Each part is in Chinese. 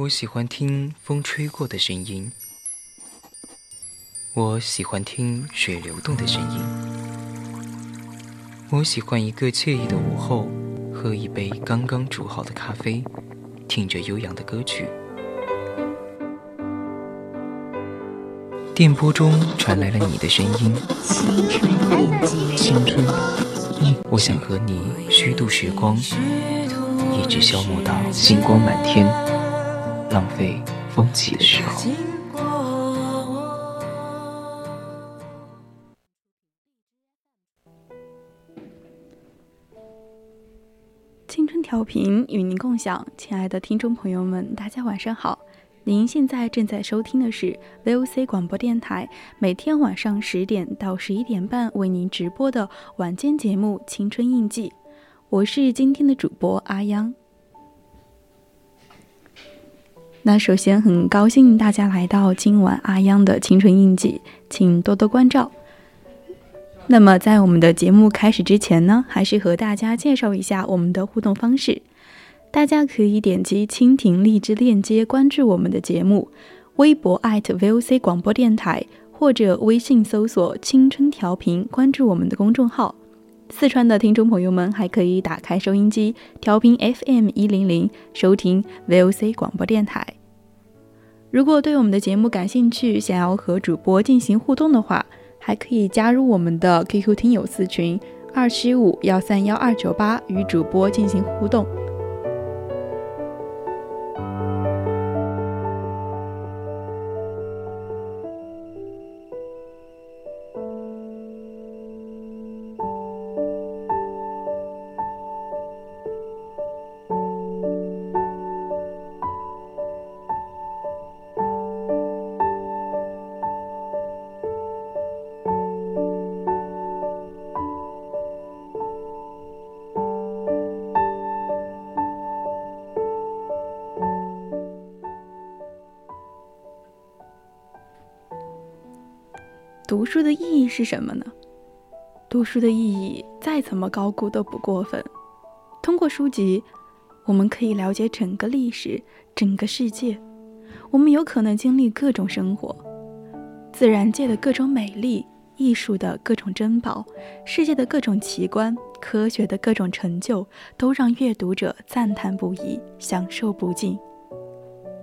我喜欢听风吹过的声音，我喜欢听水流动的声音，我喜欢一个惬意的午后，喝一杯刚刚煮好的咖啡，听着悠扬的歌曲。电波中传来了你的声音，青春，我想和你虚度时光，一直消磨到星光满天，浪费风起的时候。青春调频与您共享，亲爱的听众朋友们，大家晚上好。您现在正在收听的是 VOC 广播电台，每天晚上十点到十一点半为您直播的晚间节目《青春印记》，我是今天的主播阿央。那首先很高兴大家来到今晚阿央的《青春印记》，请多多关照。那么在我们的节目开始之前呢，还是和大家介绍一下我们的互动方式。大家可以点击蜻蜓荔枝链接关注我们的节目，微博 @VOC 广播电台或者微信搜索“青春调频”关注我们的公众号。四川的听众朋友们还可以打开收音机调频 FM 一零零收听 VOC 广播电台。如果对我们的节目感兴趣，想要和主播进行互动的话，还可以加入我们的 QQ 听友四群二七五幺三幺二九八，与主播进行互动。是什么呢？读书的意义再怎么高估都不过分。通过书籍，我们可以了解整个历史、整个世界。我们有可能经历各种生活，自然界的各种美丽，艺术的各种珍宝，世界的各种奇观，科学的各种成就，都让阅读者赞叹不已，享受不尽。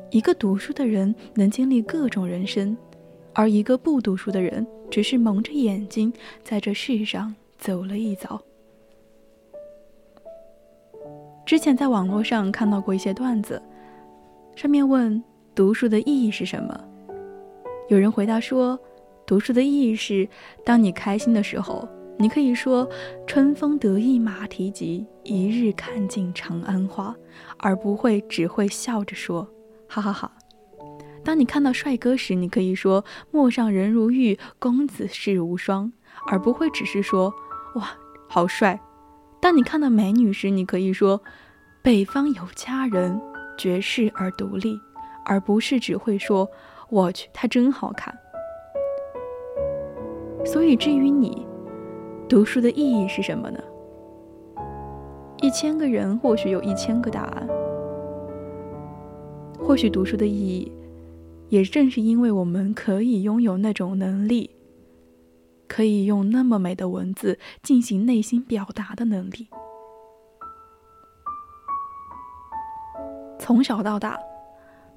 一个读书的人能经历各种人生，而一个不读书的人。只是蒙着眼睛，在这世上走了一遭。之前在网络上看到过一些段子，上面问读书的意义是什么？有人回答说，读书的意义是，当你开心的时候，你可以说“春风得意马蹄疾，一日看尽长安花”，而不会只会笑着说“哈哈哈”。当你看到帅哥时，你可以说“陌上人如玉，公子世无双”，而不会只是说“哇，好帅”。当你看到美女时，你可以说“北方有佳人，绝世而独立”，而不是只会说“我去，她真好看”。所以，至于你，读书的意义是什么呢？一千个人或许有一千个答案。或许读书的意义。也正是因为我们可以拥有那种能力，可以用那么美的文字进行内心表达的能力。从小到大，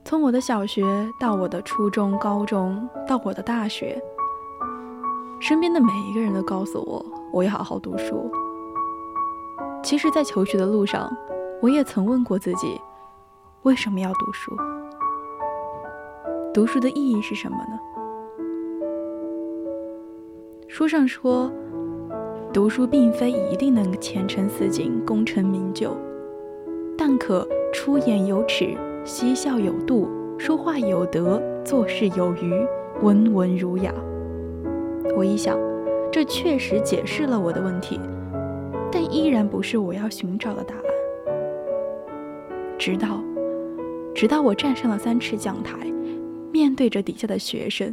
从我的小学到我的初中、高中，到我的大学，身边的每一个人都告诉我，我要好好读书。其实，在求学的路上，我也曾问过自己，为什么要读书？读书的意义是什么呢？书上说，读书并非一定能前程似锦、功成名就，但可出言有尺、嬉笑有度、说话有德、做事有余、温文儒雅。我一想，这确实解释了我的问题，但依然不是我要寻找的答案。直到，直到我站上了三尺讲台。面对着底下的学生，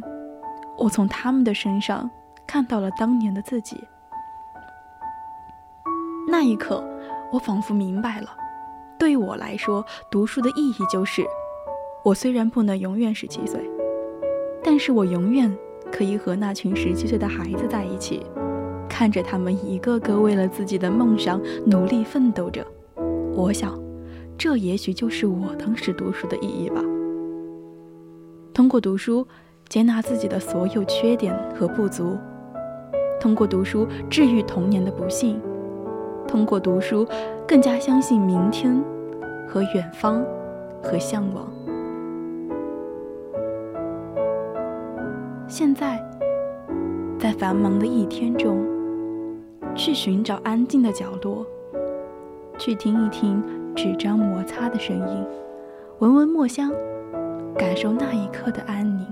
我从他们的身上看到了当年的自己。那一刻，我仿佛明白了，对我来说，读书的意义就是我虽然不能永远十七岁，但是我永远可以和那群十七岁的孩子在一起，看着他们一个个为了自己的梦想努力奋斗着。我想，这也许就是我当时读书的意义吧。通过读书，接纳自己的所有缺点和不足；通过读书，治愈童年的不幸；通过读书，更加相信明天和远方和向往。现在，在繁忙的一天中，去寻找安静的角落，去听一听纸张摩擦的声音，闻闻墨香。感受那一刻的安宁。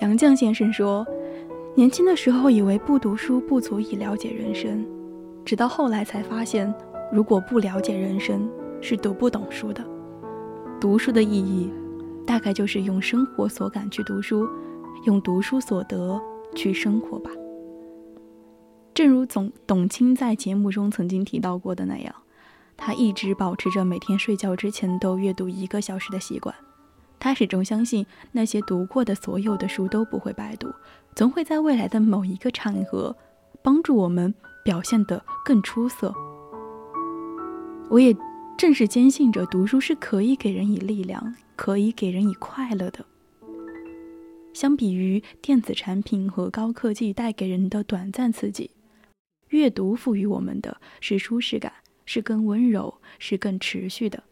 杨绛先生说。年轻的时候以为不读书不足以了解人生，直到后来才发现，如果不了解人生，是读不懂书的。读书的意义，大概就是用生活所感去读书，用读书所得去生活吧。正如总董卿在节目中曾经提到过的那样，他一直保持着每天睡觉之前都阅读一个小时的习惯。他始终相信，那些读过的所有的书都不会白读，总会在未来的某一个场合，帮助我们表现得更出色。我也正是坚信着，读书是可以给人以力量，可以给人以快乐的。相比于电子产品和高科技带给人的短暂刺激，阅读赋予我们的是舒适感，是更温柔，是更持续的。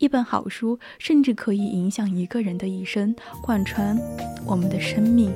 一本好书，甚至可以影响一个人的一生，贯穿我们的生命。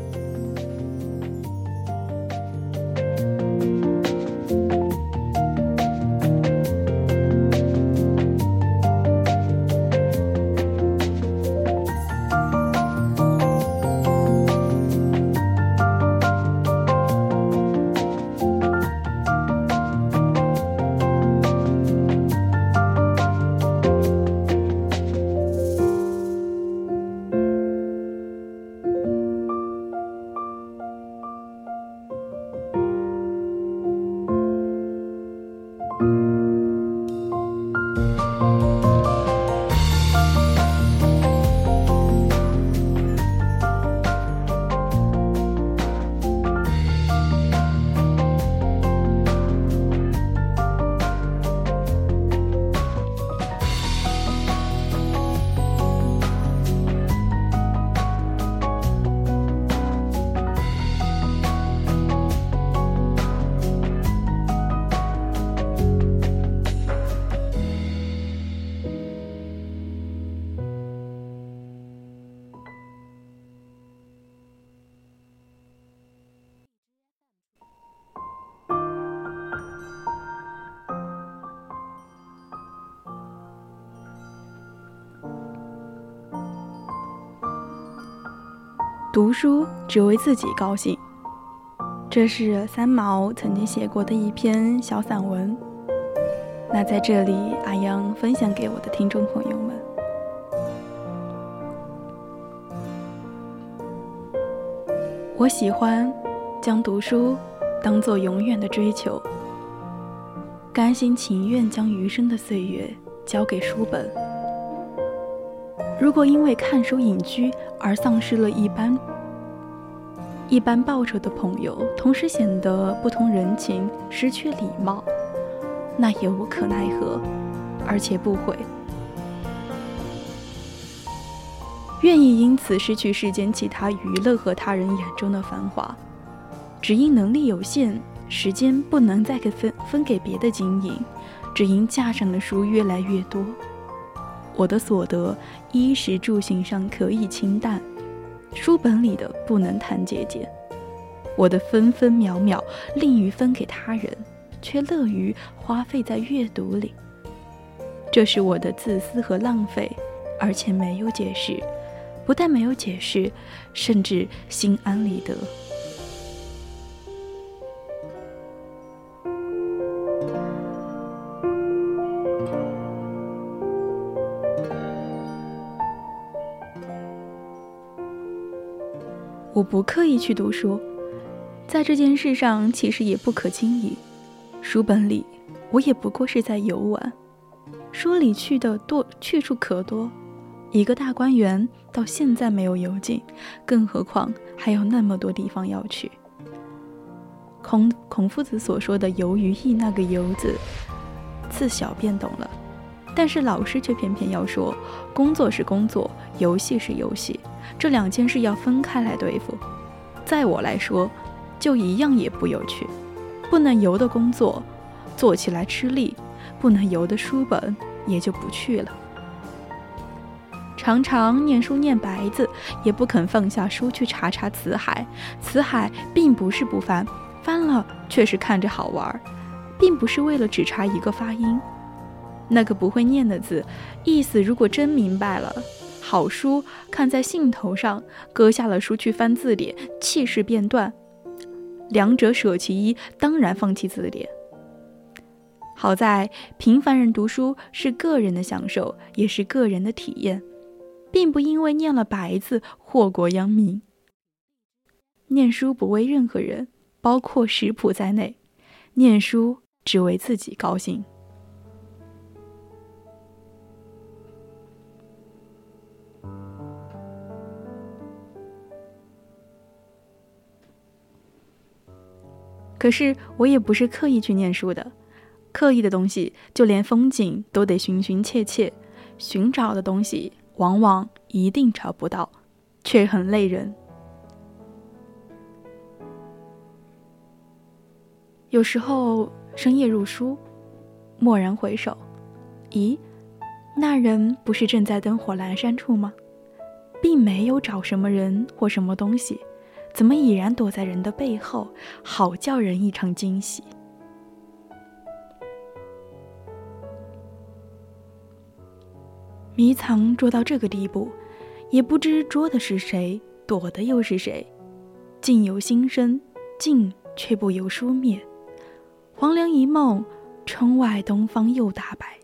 读书只为自己高兴，这是三毛曾经写过的一篇小散文。那在这里，阿央分享给我的听众朋友们。我喜欢将读书当做永远的追求，甘心情愿将余生的岁月交给书本。如果因为看书隐居，而丧失了一般一般报酬的朋友，同时显得不通人情、失去礼貌，那也无可奈何，而且不悔。愿意因此失去世间其他娱乐和他人眼中的繁华，只因能力有限，时间不能再给分分给别的经营，只因架上的书越来越多。我的所得，衣食住行上可以清淡，书本里的不能谈节俭。我的分分秒秒，吝于分给他人，却乐于花费在阅读里。这是我的自私和浪费，而且没有解释，不但没有解释，甚至心安理得。我不刻意去读书，在这件事上其实也不可轻疑。书本里，我也不过是在游玩。书里去的多，去处可多。一个大观园到现在没有游尽，更何况还有那么多地方要去。孔孔夫子所说的“游于艺”，那个“游”字，自小便懂了，但是老师却偏偏要说，工作是工作，游戏是游戏。这两件事要分开来对付，在我来说，就一样也不有趣。不能游的工作，做起来吃力；不能游的书本，也就不去了。常常念书念白字，也不肯放下书去查查词海。词海并不是不翻，翻了却是看着好玩，并不是为了只查一个发音。那个不会念的字，意思如果真明白了。好书看在兴头上，搁下了书去翻字典，气势便断。两者舍其一，当然放弃字典。好在平凡人读书是个人的享受，也是个人的体验，并不因为念了白字祸国殃民。念书不为任何人，包括食谱在内，念书只为自己高兴。可是我也不是刻意去念书的，刻意的东西，就连风景都得寻寻切切，寻找的东西往往一定找不到，却很累人。有时候深夜入书，蓦然回首，咦，那人不是正在灯火阑珊处吗？并没有找什么人或什么东西。怎么已然躲在人的背后，好叫人一场惊喜。迷藏捉到这个地步，也不知捉的是谁，躲的又是谁。静由心生，静却不由书灭。黄粱一梦，窗外东方又大白。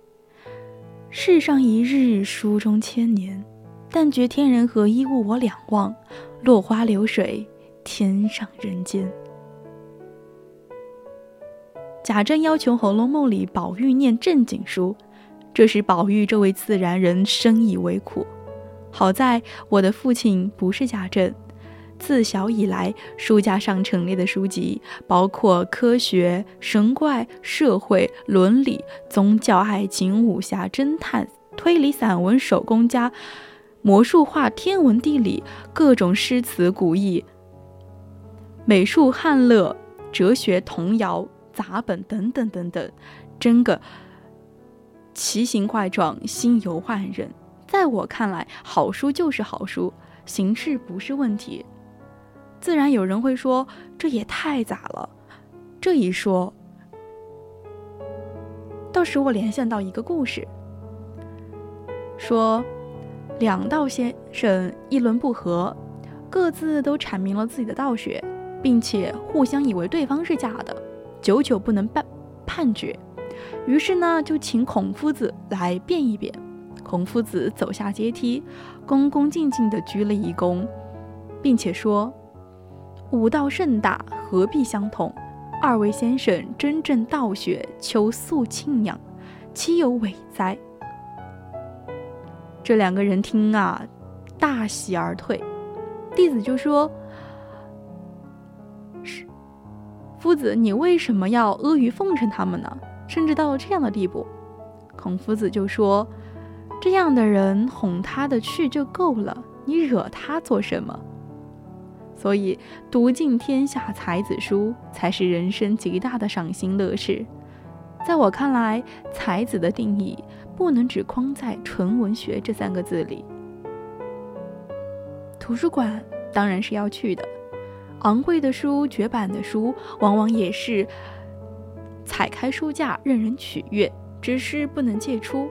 世上一日，书中千年。但觉天人合一，物我两忘。落花流水。天上人间，贾政要求《红楼梦》里宝玉念正经书，这使宝玉这位自然人深以为苦。好在我的父亲不是贾政，自小以来书架上陈列的书籍，包括科学、神怪、社会、伦理、宗教、爱情、武侠、侦探、推理、散文、手工家、魔术画、天文地理、各种诗词古意。美术、汉乐、哲学、童谣、杂本等等等等，真个奇形怪状、心游万人。在我看来，好书就是好书，形式不是问题。自然有人会说，这也太杂了。这一说，倒使我联想到一个故事，说两道先生议论不合，各自都阐明了自己的道学。并且互相以为对方是假的，久久不能判判决，于是呢，就请孔夫子来辩一辩。孔夫子走下阶梯，恭恭敬敬地鞠了一躬，并且说：“武道甚大，何必相同？二位先生真正道学，求素庆养，岂有伪哉？”这两个人听啊，大喜而退。弟子就说。夫子，你为什么要阿谀奉承他们呢？甚至到了这样的地步，孔夫子就说：“这样的人哄他的去就够了，你惹他做什么？”所以，读尽天下才子书才是人生极大的赏心乐事。在我看来，才子的定义不能只框在纯文学这三个字里。图书馆当然是要去的。昂贵的书、绝版的书，往往也是踩开书架任人取阅，只是不能借出。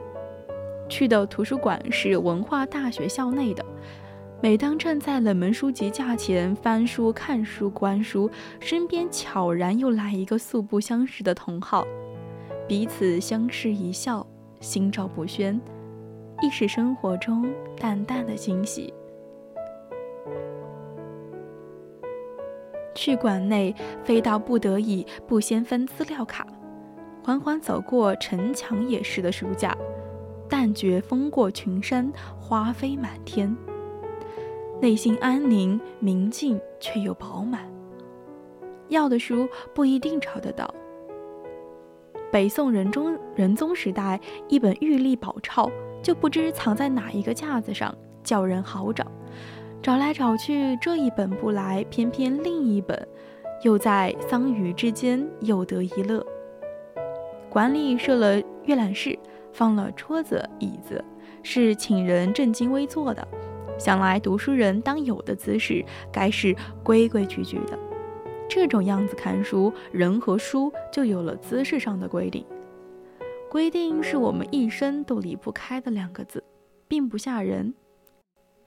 去的图书馆是文化大学校内的，每当站在冷门书籍架前翻书、看书、观书，身边悄然又来一个素不相识的同好，彼此相视一笑，心照不宣，亦是生活中淡淡的惊喜。去馆内，非到不得已不先分资料卡。缓缓走过城墙也是的书架，但觉风过群山，花飞满天，内心安宁明净却又饱满。要的书不一定找得到。北宋仁宗仁宗时代，一本《玉历宝钞》就不知藏在哪一个架子上，叫人好找。找来找去，这一本不来，偏偏另一本又在桑榆之间又得一乐。馆里设了阅览室，放了桌子椅子，是请人正襟危坐的。想来读书人当有的姿势，该是规规矩矩的。这种样子看书，人和书就有了姿势上的规定。规定是我们一生都离不开的两个字，并不吓人。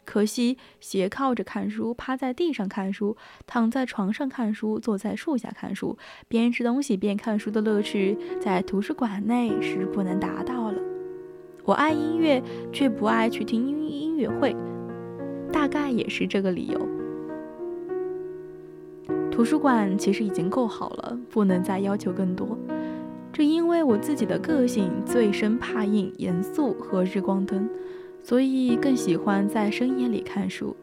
可惜，斜靠着看书，趴在地上看书，躺在床上看书，坐在树下看书，边吃东西边看书的乐趣，在图书馆内是不能达到了。我爱音乐，却不爱去听音音乐会，大概也是这个理由。图书馆其实已经够好了，不能再要求更多。这因为我自己的个性最生怕硬、严肃和日光灯。所以更喜欢在深夜里看书。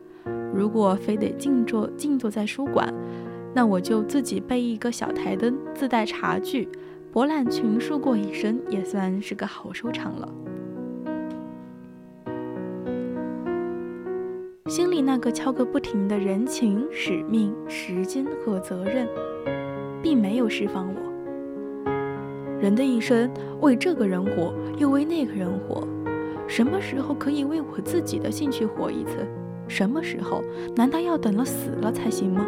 如果非得静坐静坐在书馆，那我就自己备一个小台灯，自带茶具，博览群书过一生，也算是个好收场了。心里那个敲个不停的人情、使命、时间和责任，并没有释放我。人的一生，为这个人活，又为那个人活。什么时候可以为我自己的兴趣活一次？什么时候？难道要等了死了才行吗？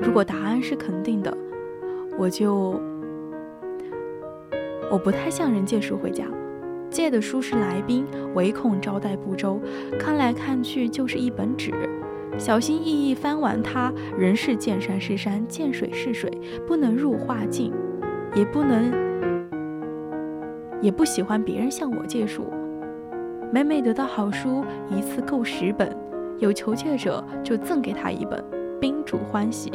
如果答案是肯定的，我就我不太向人借书回家，借的书是来宾，唯恐招待不周，看来看去就是一本纸，小心翼翼翻完它，仍是见山是山，见水是水，不能入画境，也不能，也不喜欢别人向我借书。每每得到好书，一次购十本，有求借者就赠给他一本，宾主欢喜。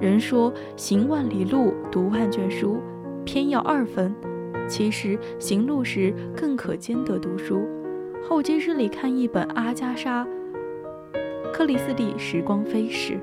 人说行万里路，读万卷书，偏要二分。其实行路时更可兼得读书。候机室里看一本阿加莎·克里斯蒂，时光飞逝。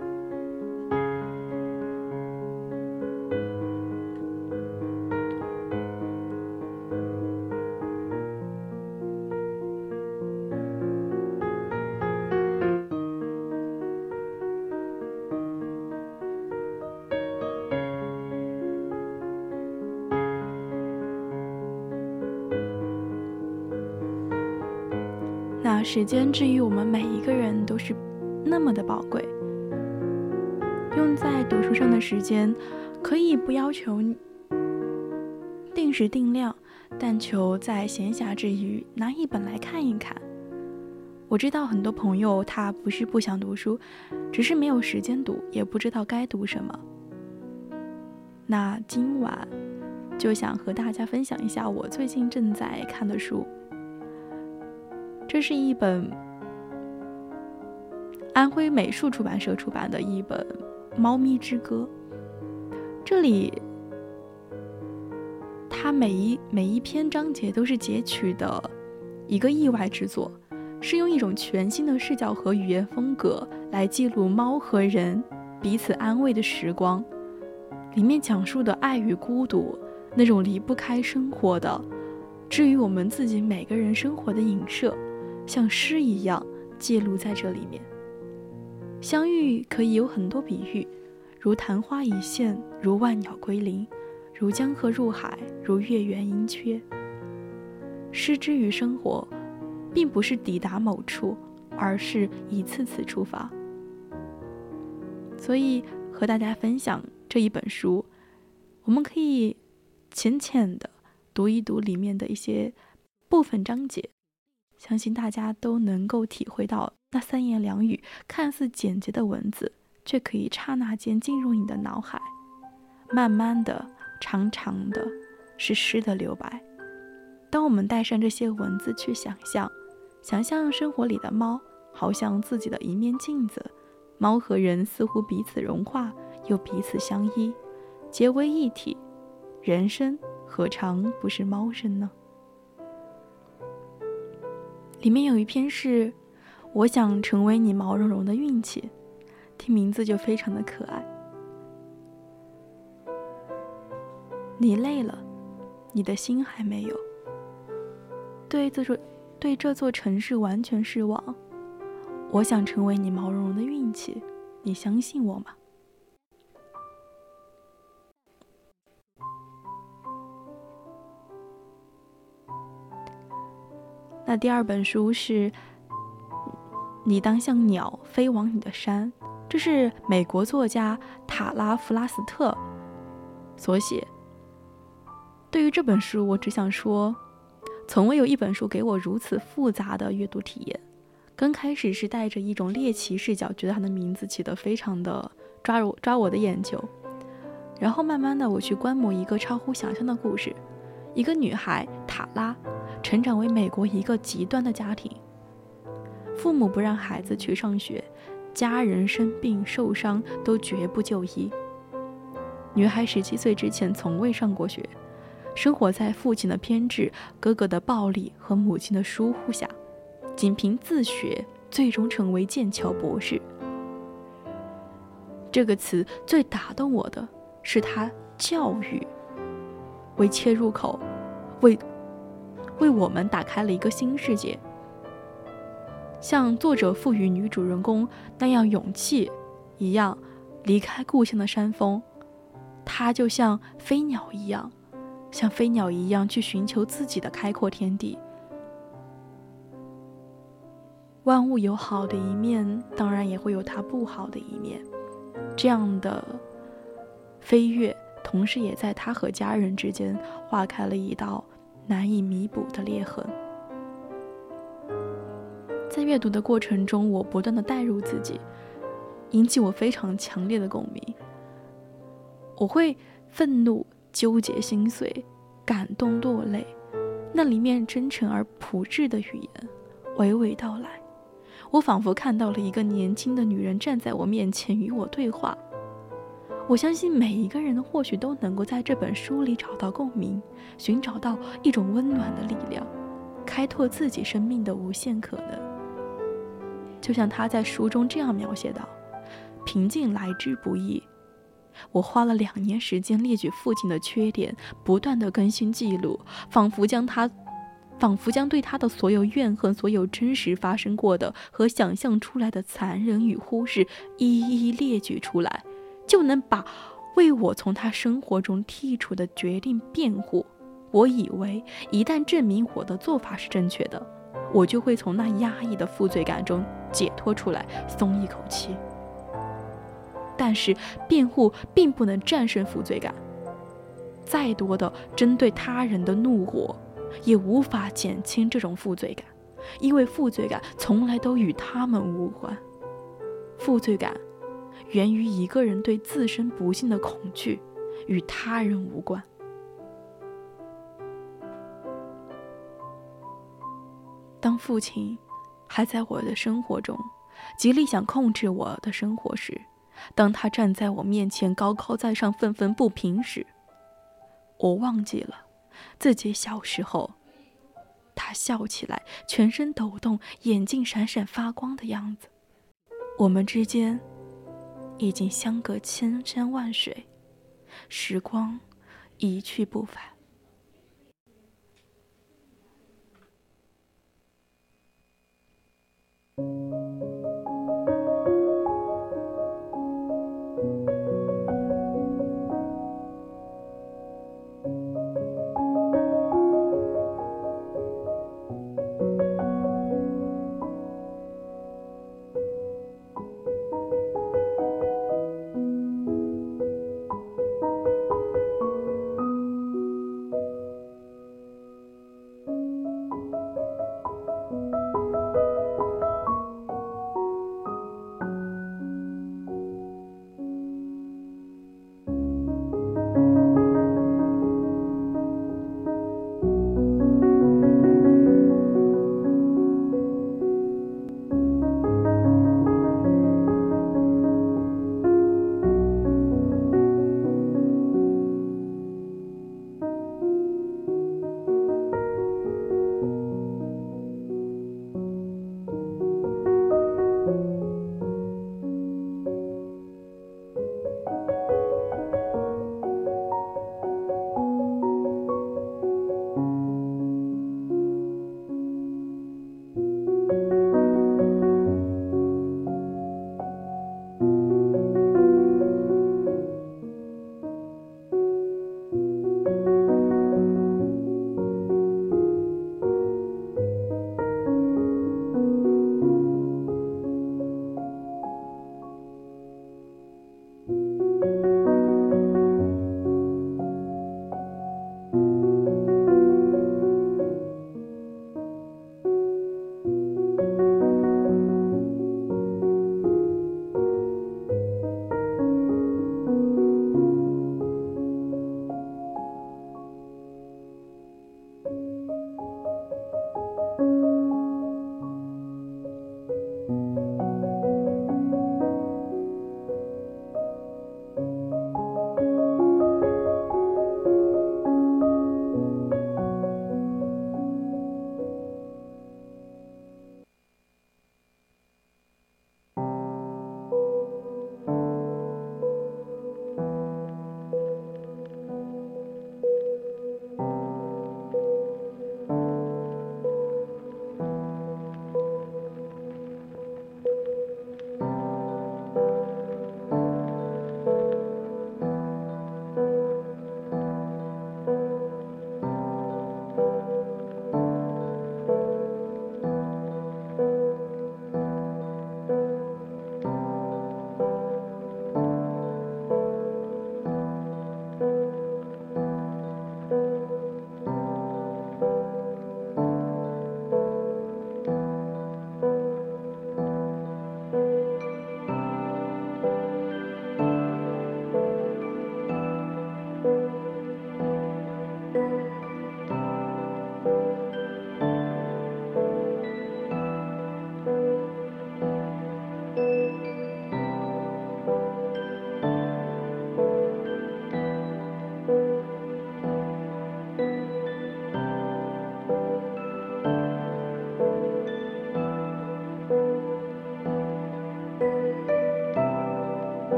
时间至于我们每一个人都是那么的宝贵，用在读书上的时间，可以不要求定时定量，但求在闲暇之余拿一本来看一看。我知道很多朋友他不是不想读书，只是没有时间读，也不知道该读什么。那今晚就想和大家分享一下我最近正在看的书。这是一本安徽美术出版社出版的一本《猫咪之歌》。这里，它每一每一篇章节都是截取的一个意外之作，是用一种全新的视角和语言风格来记录猫和人彼此安慰的时光。里面讲述的爱与孤独，那种离不开生活的，至于我们自己每个人生活的影射。像诗一样记录在这里面。相遇可以有很多比喻，如昙花一现，如万鸟归林，如江河入海，如月圆阴缺。诗之于生活，并不是抵达某处，而是一次次出发。所以和大家分享这一本书，我们可以浅浅的读一读里面的一些部分章节。相信大家都能够体会到，那三言两语看似简洁的文字，却可以刹那间进入你的脑海。慢慢的、长长的，是诗的留白。当我们带上这些文字去想象，想象生活里的猫，好像自己的一面镜子，猫和人似乎彼此融化，又彼此相依，结为一体。人生何尝不是猫生呢？里面有一篇是“我想成为你毛茸茸的运气”，听名字就非常的可爱。你累了，你的心还没有。对这座对这座城市完全失望。我想成为你毛茸茸的运气，你相信我吗？第二本书是《你当像鸟飞往你的山》，这是美国作家塔拉·弗拉斯特所写。对于这本书，我只想说，从未有一本书给我如此复杂的阅读体验。刚开始是带着一种猎奇视角，觉得它的名字起得非常的抓我抓我的眼球，然后慢慢的我去观摩一个超乎想象的故事，一个女孩塔拉，成长为美国一个极端的家庭，父母不让孩子去上学，家人生病受伤都绝不就医，女孩十七岁之前从未上过学，生活在父亲的偏执、哥哥的暴力和母亲的疏忽下。仅凭自学，最终成为剑桥博士。这个词最打动我的是他教育为切入口，为为我们打开了一个新世界。像作者赋予女主人公那样勇气一样，离开故乡的山峰，她就像飞鸟一样，像飞鸟一样去寻求自己的开阔天地。万物有好的一面，当然也会有它不好的一面。这样的飞跃，同时也在他和家人之间划开了一道难以弥补的裂痕。在阅读的过程中，我不断的带入自己，引起我非常强烈的共鸣。我会愤怒、纠结、心碎、感动、落泪，那里面真诚而朴质的语言娓娓道来。我仿佛看到了一个年轻的女人站在我面前与我对话。我相信每一个人或许都能够在这本书里找到共鸣，寻找到一种温暖的力量，开拓自己生命的无限可能。就像他在书中这样描写道：“平静来之不易，我花了两年时间列举父亲的缺点，不断的更新记录，仿佛将他。”仿佛将对他的所有怨恨、所有真实发生过的和想象出来的残忍与忽视一一列举出来，就能把为我从他生活中剔除的决定辩护。我以为一旦证明我的做法是正确的，我就会从那压抑的负罪感中解脱出来，松一口气。但是辩护并不能战胜负罪感，再多的针对他人的怒火。也无法减轻这种负罪感，因为负罪感从来都与他们无关。负罪感源于一个人对自身不幸的恐惧，与他人无关。当父亲还在我的生活中，极力想控制我的生活时，当他站在我面前高高在上、愤愤不平时，我忘记了。自己小时候，他笑起来全身抖动、眼睛闪闪发光的样子。我们之间已经相隔千山万水时光一去不返。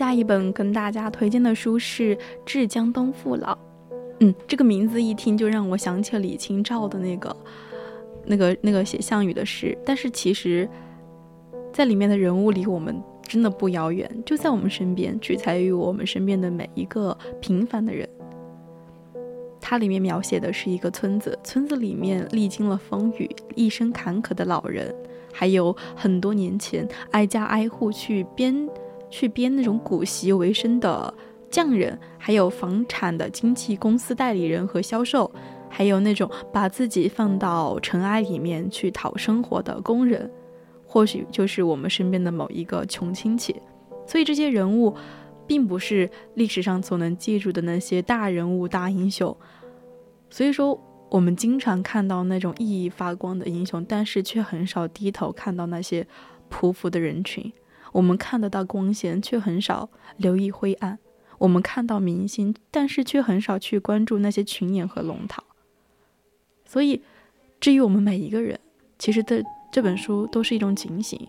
下一本跟大家推荐的书是《致江东父老》。嗯，这个名字一听就让我想起了李清照的那个、那个、那个写项羽的诗。但是其实，在里面的人物离我们真的不遥远，就在我们身边，取材于我们身边的每一个平凡的人。它里面描写的是一个村子，村子里面历经了风雨、一生坎坷的老人，还有很多年前挨家挨户去编、去编那种古籍为生的。匠人，还有房产的经纪公司代理人和销售，还有那种把自己放到尘埃里面去讨生活的工人，或许就是我们身边的某一个穷亲戚。所以这些人物，并不是历史上所能记住的那些大人物、大英雄。所以说，我们经常看到那种熠熠发光的英雄，但是却很少低头看到那些匍匐的人群。我们看得到光线，却很少留意灰暗。我们看到明星，但是却很少去关注那些群演和龙套。所以，至于我们每一个人，其实的这本书都是一种警醒：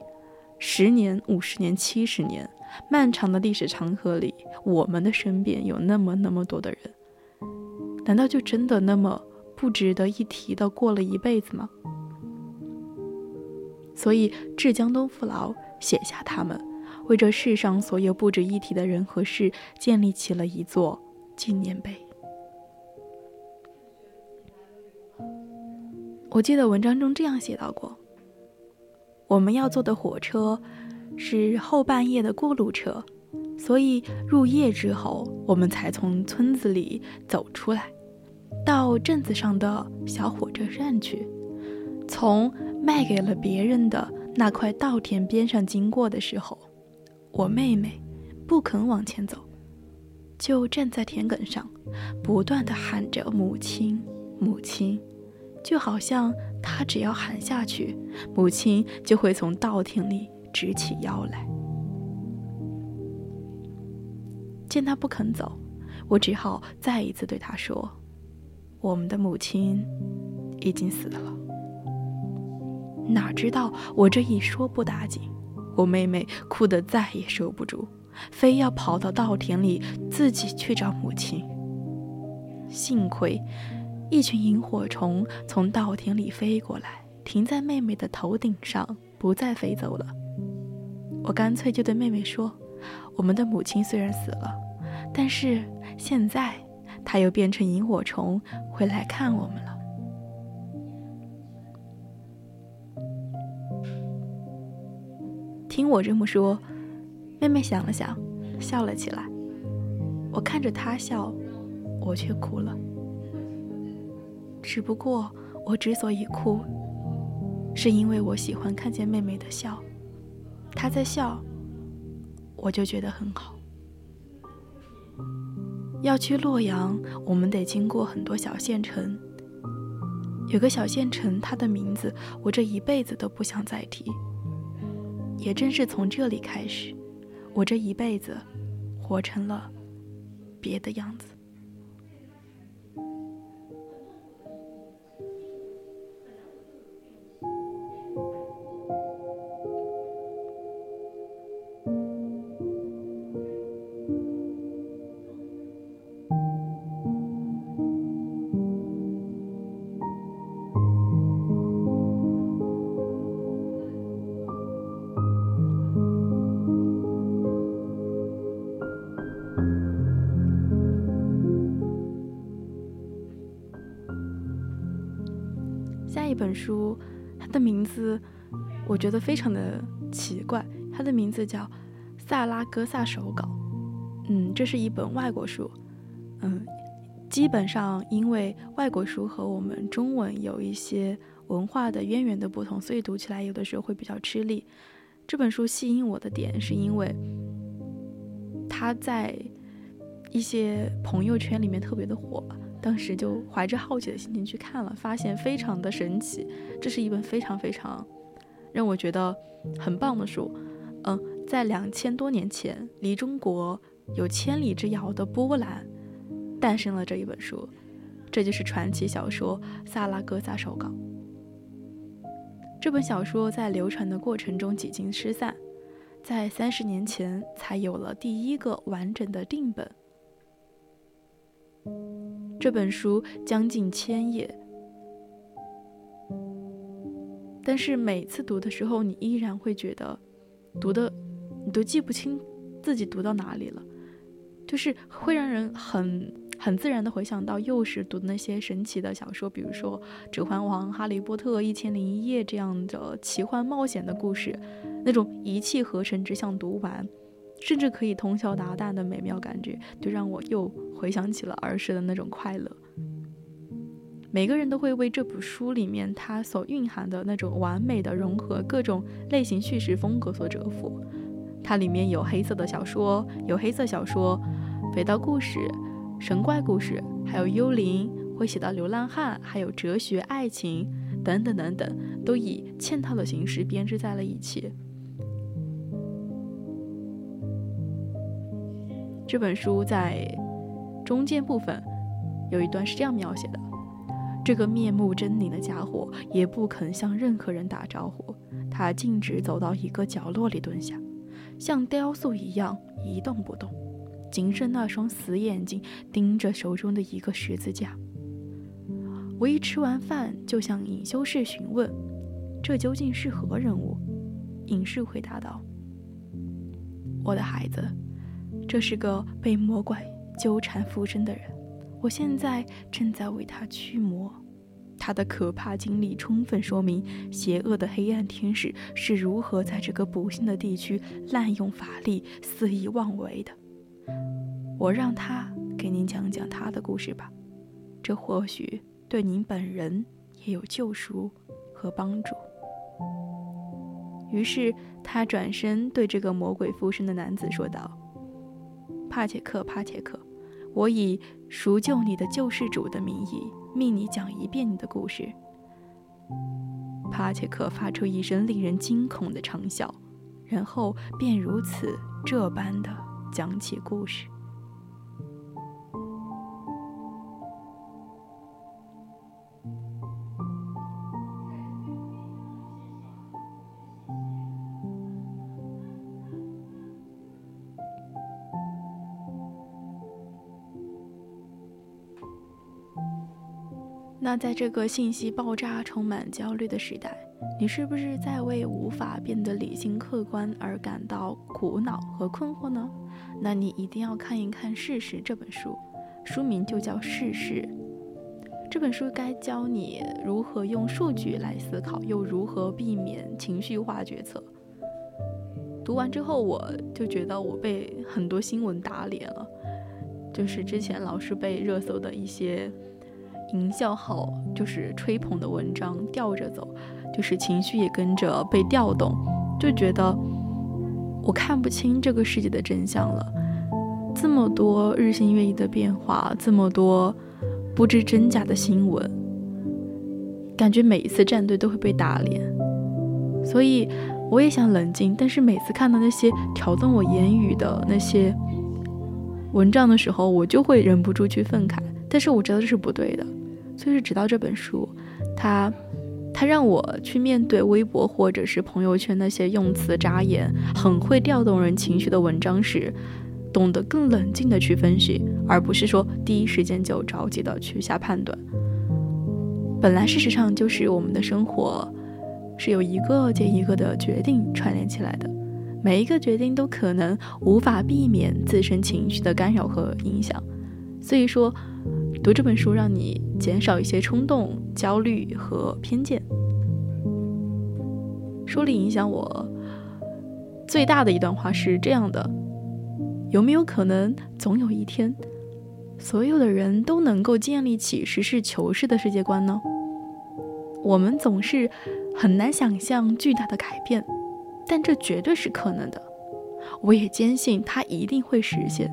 十年、五十年、七十年，漫长的历史长河里，我们的身边有那么那么多的人，难道就真的那么不值得一提的过了一辈子吗？所以，致江东父老写下他们。为这世上所有不值一提的人和事建立起了一座纪念碑。我记得文章中这样写到过：我们要坐的火车是后半夜的过路车，所以入夜之后，我们才从村子里走出来，到镇子上的小火车站去。从卖给了别人的那块稻田边上经过的时候。我妹妹不肯往前走，就站在田埂上，不断的喊着“母亲，母亲”，就好像她只要喊下去，母亲就会从稻田里直起腰来。见她不肯走，我只好再一次对她说：“我们的母亲已经死了。”哪知道我这一说不打紧。我妹妹哭得再也收不住，非要跑到稻田里自己去找母亲。幸亏，一群萤火虫从稻田里飞过来，停在妹妹的头顶上，不再飞走了。我干脆就对妹妹说：“我们的母亲虽然死了，但是现在她又变成萤火虫回来看我们了。”听我这么说，妹妹想了想，笑了起来。我看着她笑，我却哭了。只不过我之所以哭，是因为我喜欢看见妹妹的笑。她在笑，我就觉得很好。要去洛阳，我们得经过很多小县城。有个小县城，它的名字我这一辈子都不想再提。也正是从这里开始，我这一辈子活成了别的样子。本书，它的名字我觉得非常的奇怪，它的名字叫《萨拉戈萨手稿》。嗯，这是一本外国书。嗯，基本上因为外国书和我们中文有一些文化的渊源的不同，所以读起来有的时候会比较吃力。这本书吸引我的点是因为它在一些朋友圈里面特别的火。当时就怀着好奇的心情去看了，发现非常的神奇。这是一本非常非常让我觉得很棒的书。嗯，在两千多年前，离中国有千里之遥的波兰诞生了这一本书，这就是传奇小说《萨拉戈萨手稿》。这本小说在流传的过程中几经失散，在三十年前才有了第一个完整的定本。这本书将近千页，但是每次读的时候，你依然会觉得读的你都记不清自己读到哪里了，就是会让人很。很自然的回想到幼时读的那些神奇的小说，比如说《指环王》《哈利波特》《一千零一夜》这样的奇幻冒险的故事，那种一气呵成只想读完，甚至可以通宵达旦的美妙感觉，就让我又回想起了儿时的那种快乐。每个人都会为这部书里面它所蕴含的那种完美的融合各种类型叙事风格所折服。它里面有黑色的小说，有黑色小说，肥皂故事。神怪故事，还有幽灵，会写到流浪汉，还有哲学、爱情等等等等，都以嵌套的形式编织在了一起。这本书在中间部分有一段是这样描写的：这个面目狰狞的家伙也不肯向任何人打招呼，他径直走到一个角落里蹲下，像雕塑一样一动不动。仅剩那双死眼睛盯着手中的一个十字架。我一吃完饭就向隐修士询问：“这究竟是何人物？”隐士回答道：“我的孩子，这是个被魔鬼纠缠附身的人。我现在正在为他驱魔。他的可怕经历充分说明，邪恶的黑暗天使是如何在这个不幸的地区滥用法力、肆意妄为的。”我让他给您讲讲他的故事吧，这或许对您本人也有救赎和帮助。于是他转身对这个魔鬼附身的男子说道：“帕切克，帕切克，我以赎救你的救世主的名义，命你讲一遍你的故事。”帕切克发出一声令人惊恐的长啸，然后便如此这般的讲起故事。那在这个信息爆炸、充满焦虑的时代，你是不是在为无法变得理性客观而感到苦恼和困惑呢？那你一定要看一看《事实》这本书，书名就叫《事实》。这本书该教你如何用数据来思考，又如何避免情绪化决策。读完之后，我就觉得我被很多新闻打脸了，就是之前老是被热搜的一些。营销号就是吹捧的文章吊着走，就是情绪也跟着被调动，就觉得我看不清这个世界的真相了。这么多日新月异的变化，这么多不知真假的新闻，感觉每一次站队都会被打脸。所以我也想冷静，但是每次看到那些挑动我言语的那些文章的时候，我就会忍不住去愤慨。但是我知道这是不对的。就是直到这本书，它，它让我去面对微博或者是朋友圈那些用词扎眼、很会调动人情绪的文章时，懂得更冷静的去分析，而不是说第一时间就着急的去下判断。本来事实上就是我们的生活，是由一个接一个的决定串联起来的，每一个决定都可能无法避免自身情绪的干扰和影响，所以说。读这本书，让你减少一些冲动、焦虑和偏见。书里影响我最大的一段话是这样的：有没有可能，总有一天，所有的人都能够建立起实事求是的世界观呢？我们总是很难想象巨大的改变，但这绝对是可能的。我也坚信它一定会实现。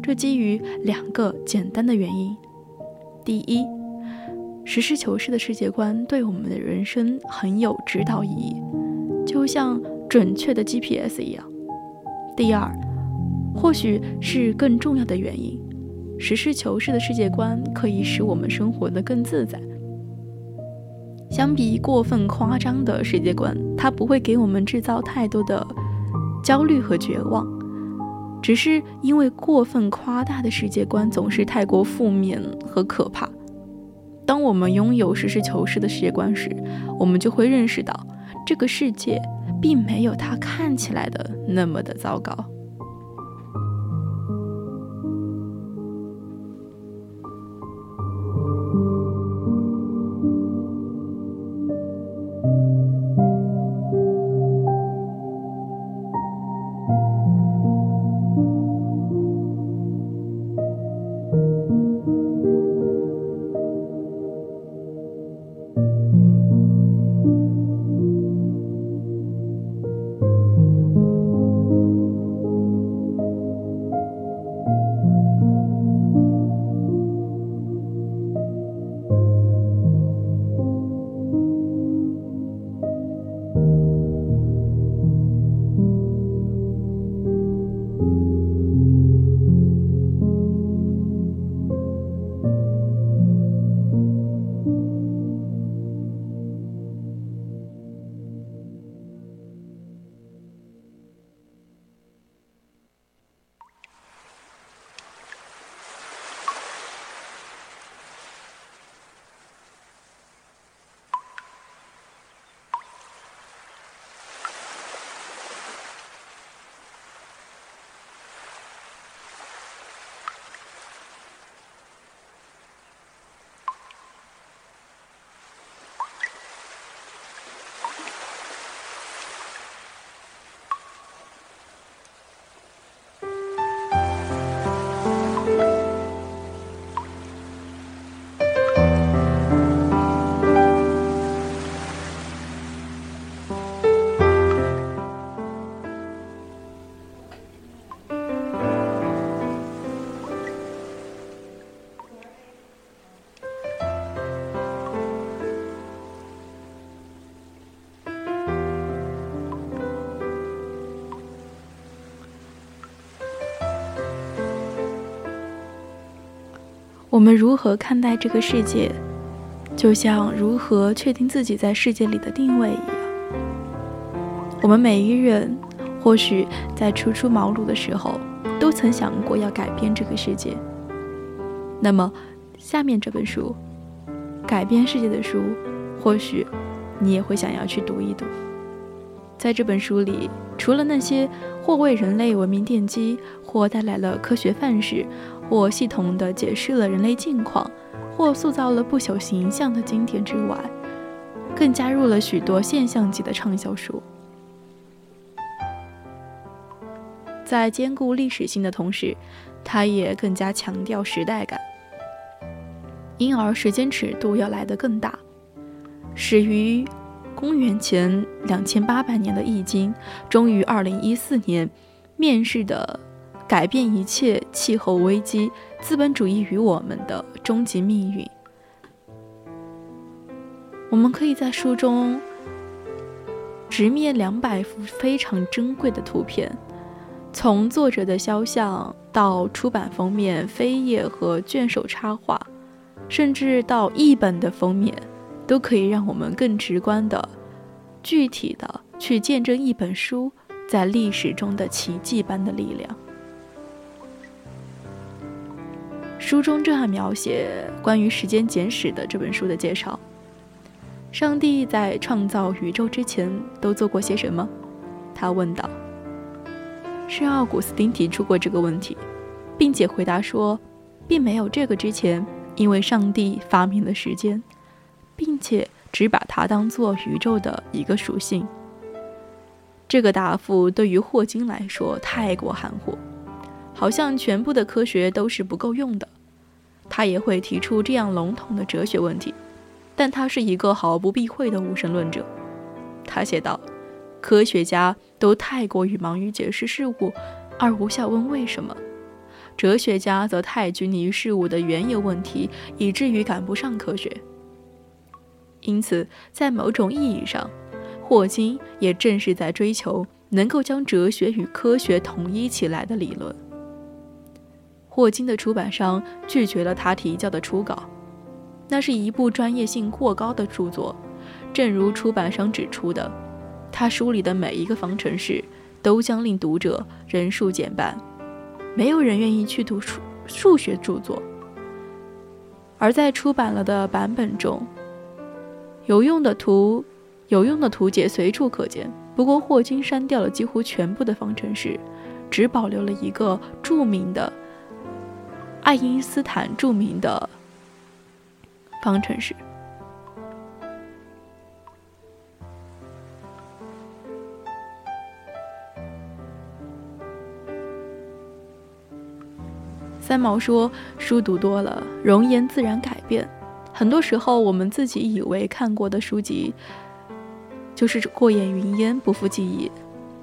这基于两个简单的原因。第一，实事求是的世界观对我们的人生很有指导意义，就像准确的 GPS 一样。第二，或许是更重要的原因，实事求是的世界观可以使我们生活的更自在。相比过分夸张的世界观，它不会给我们制造太多的焦虑和绝望，只是因为过分夸大的世界观总是太过负面和可怕。当我们拥有实事求是的世界观时，我们就会认识到，这个世界并没有它看起来的那么的糟糕。我们如何看待这个世界，就像如何确定自己在世界里的定位一样。我们每一人，或许在初出茅庐的时候，都曾想过要改变这个世界。那么，下面这本书《改变世界的书》，或许你也会想要去读一读。在这本书里，除了那些或为人类文明奠基，或带来了科学范式。或系统地解释了人类境况，或塑造了不朽形象的经典之外，更加入了许多现象级的畅销书。在兼顾历史性的同时，它也更加强调时代感，因而时间尺度要来得更大。始于公元前两千八百年的《易经》，终于二零一四年面世的。改变一切气候危机，资本主义与我们的终极命运。我们可以在书中直面两百幅非常珍贵的图片，从作者的肖像到出版封面扉页和卷首插画，甚至到译本的封面，都可以让我们更直观的、具体的去见证一本书在历史中的奇迹般的力量。书中这样描写关于时间简史的这本书的介绍：上帝在创造宇宙之前都做过些什么？他问道。是奥古斯丁提出过这个问题，并且回答说，并没有这个之前，因为上帝发明了时间，并且只把它当做宇宙的一个属性。这个答复对于霍金来说太过含糊。好像全部的科学都是不够用的，他也会提出这样笼统的哲学问题，但他是一个毫不避讳的无神论者。他写道：“科学家都太过于忙于解释事物，而无效问为什么；哲学家则太拘泥于事物的原有问题，以至于赶不上科学。因此，在某种意义上，霍金也正是在追求能够将哲学与科学统一起来的理论。”霍金的出版商拒绝了他提交的初稿，那是一部专业性过高的著作。正如出版商指出的，他书里的每一个方程式都将令读者人数减半，没有人愿意去读数数学著作。而在出版了的版本中，有用的图、有用的图解随处可见。不过霍金删掉了几乎全部的方程式，只保留了一个著名的爱因斯坦著名的方程式。三毛说：“书读多了，容颜自然改变。很多时候，我们自己以为看过的书籍，就是过眼云烟，不复记忆。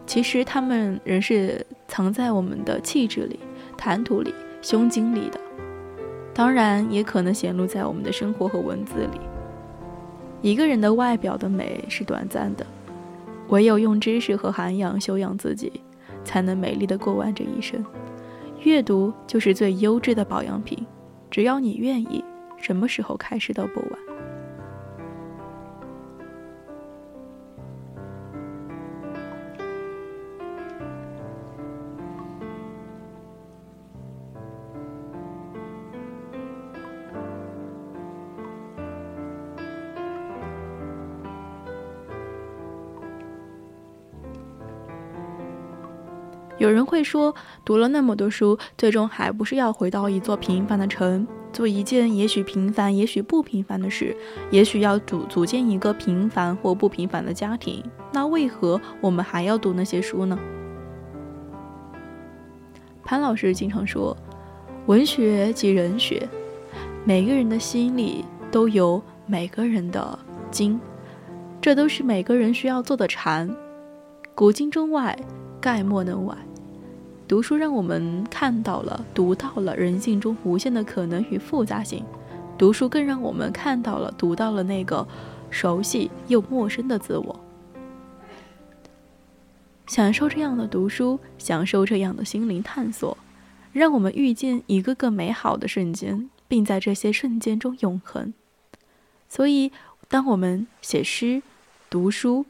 其实，他们仍是藏在我们的气质里、谈吐里、胸襟里的。当然，也可能显露在我们的生活和文字里。一个人的外表的美是短暂的，唯有用知识和涵养修养自己，才能美丽的过完这一生。”阅读就是最优质的保养品，只要你愿意，什么时候开始都不晚。有人会说，读了那么多书，最终还不是要回到一座平凡的城，做一件也许平凡、也许不平凡的事，也许要组组建一个平凡或不平凡的家庭。那为何我们还要读那些书呢？潘老师经常说，文学即人学，每个人的心里都有每个人的经，这都是每个人需要做的禅。古今中外，概莫能外。读书让我们看到了、读到了人性中无限的可能与复杂性，读书更让我们看到了、读到了那个熟悉又陌生的自我。享受这样的读书，享受这样的心灵探索，让我们遇见一个个美好的瞬间，并在这些瞬间中永恒。所以，当我们写诗、读书，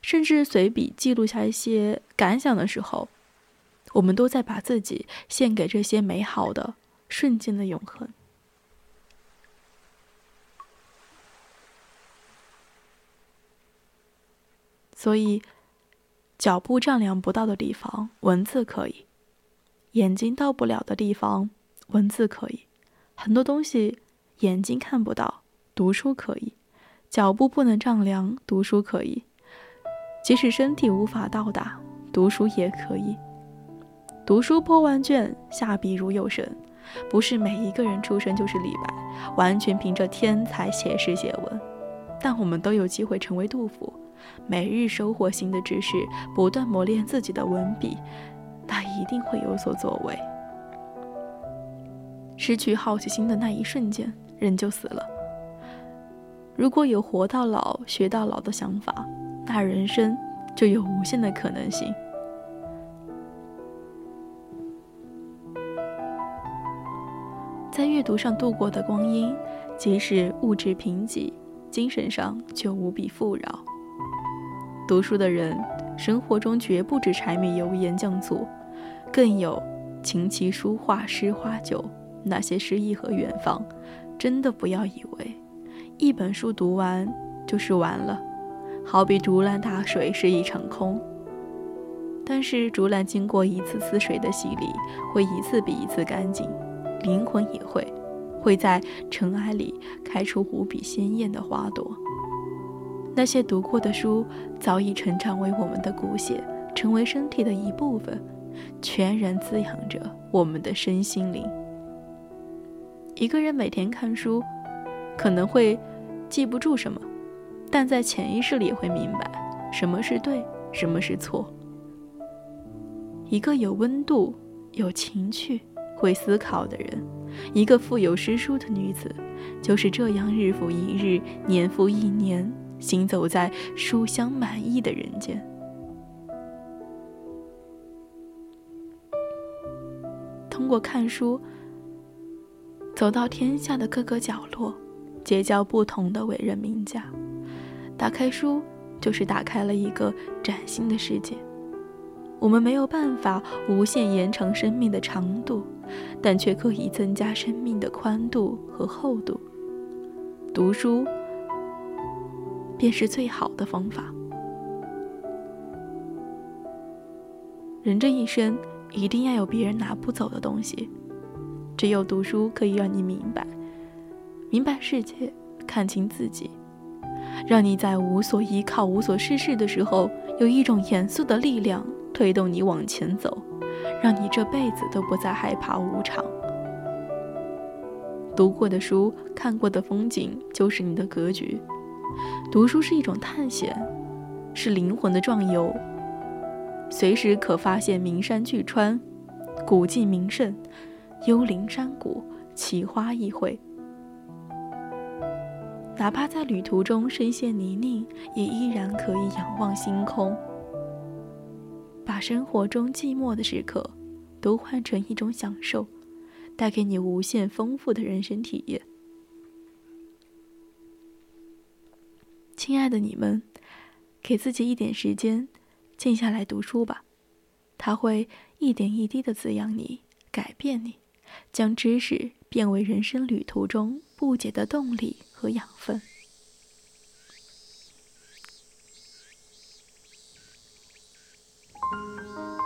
甚至随笔记录下一些感想的时候，我们都在把自己献给这些美好的瞬间的永恒，所以脚步丈量不到的地方，文字可以；眼睛到不了的地方，文字可以。很多东西眼睛看不到，读书可以；脚步不能丈量，读书可以；即使身体无法到达，读书也可以。读书破万卷，下笔如有神。不是每一个人出生就是李白，完全凭着天才写诗写文。但我们都有机会成为杜甫，每日收获新的知识，不断磨练自己的文笔，那一定会有所作为。失去好奇心的那一瞬间，人就死了。如果有活到老学到老的想法，那人生就有无限的可能性。在阅读上度过的光阴，即使物质贫瘠，精神上却无比富饶。读书的人，生活中绝不止柴米油盐酱醋，更有琴棋书画诗花酒那些诗意和远方。真的不要以为一本书读完就是完了，好比竹篮打水是一场空。但是竹篮经过一次次水的洗礼，会一次比一次干净。灵魂也会，会在尘埃里开出无比鲜艳的花朵。那些读过的书，早已成长为我们的骨血，成为身体的一部分，全然滋养着我们的身心灵。一个人每天看书，可能会记不住什么，但在潜意识里也会明白什么是对，什么是错。一个有温度、有情趣。会思考的人，一个富有诗书的女子，就是这样日复一日、年复一年，行走在书香满溢的人间。通过看书，走到天下的各个角落，结交不同的伟人名家。打开书，就是打开了一个崭新的世界。我们没有办法无限延长生命的长度，但却可以增加生命的宽度和厚度。读书便是最好的方法。人这一生一定要有别人拿不走的东西，只有读书可以让你明白，明白世界，看清自己，让你在无所依靠、无所事事的时候，有一种严肃的力量。推动你往前走，让你这辈子都不再害怕无常。读过的书，看过的风景，就是你的格局。读书是一种探险，是灵魂的壮游，随时可发现名山巨川、古迹名胜、幽灵山谷、奇花异卉。哪怕在旅途中深陷泥泞，也依然可以仰望星空。把生活中寂寞的时刻，都换成一种享受，带给你无限丰富的人生体验。亲爱的你们，给自己一点时间，静下来读书吧，它会一点一滴的滋养你，改变你，将知识变为人生旅途中不竭的动力和养分。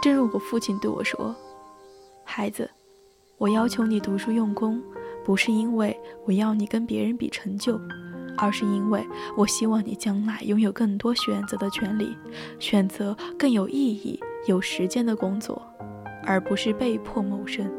正如我父亲对我说：“孩子，我要求你读书用功，不是因为我要你跟别人比成就，而是因为我希望你将来拥有更多选择的权利，选择更有意义、有时间的工作，而不是被迫谋生。”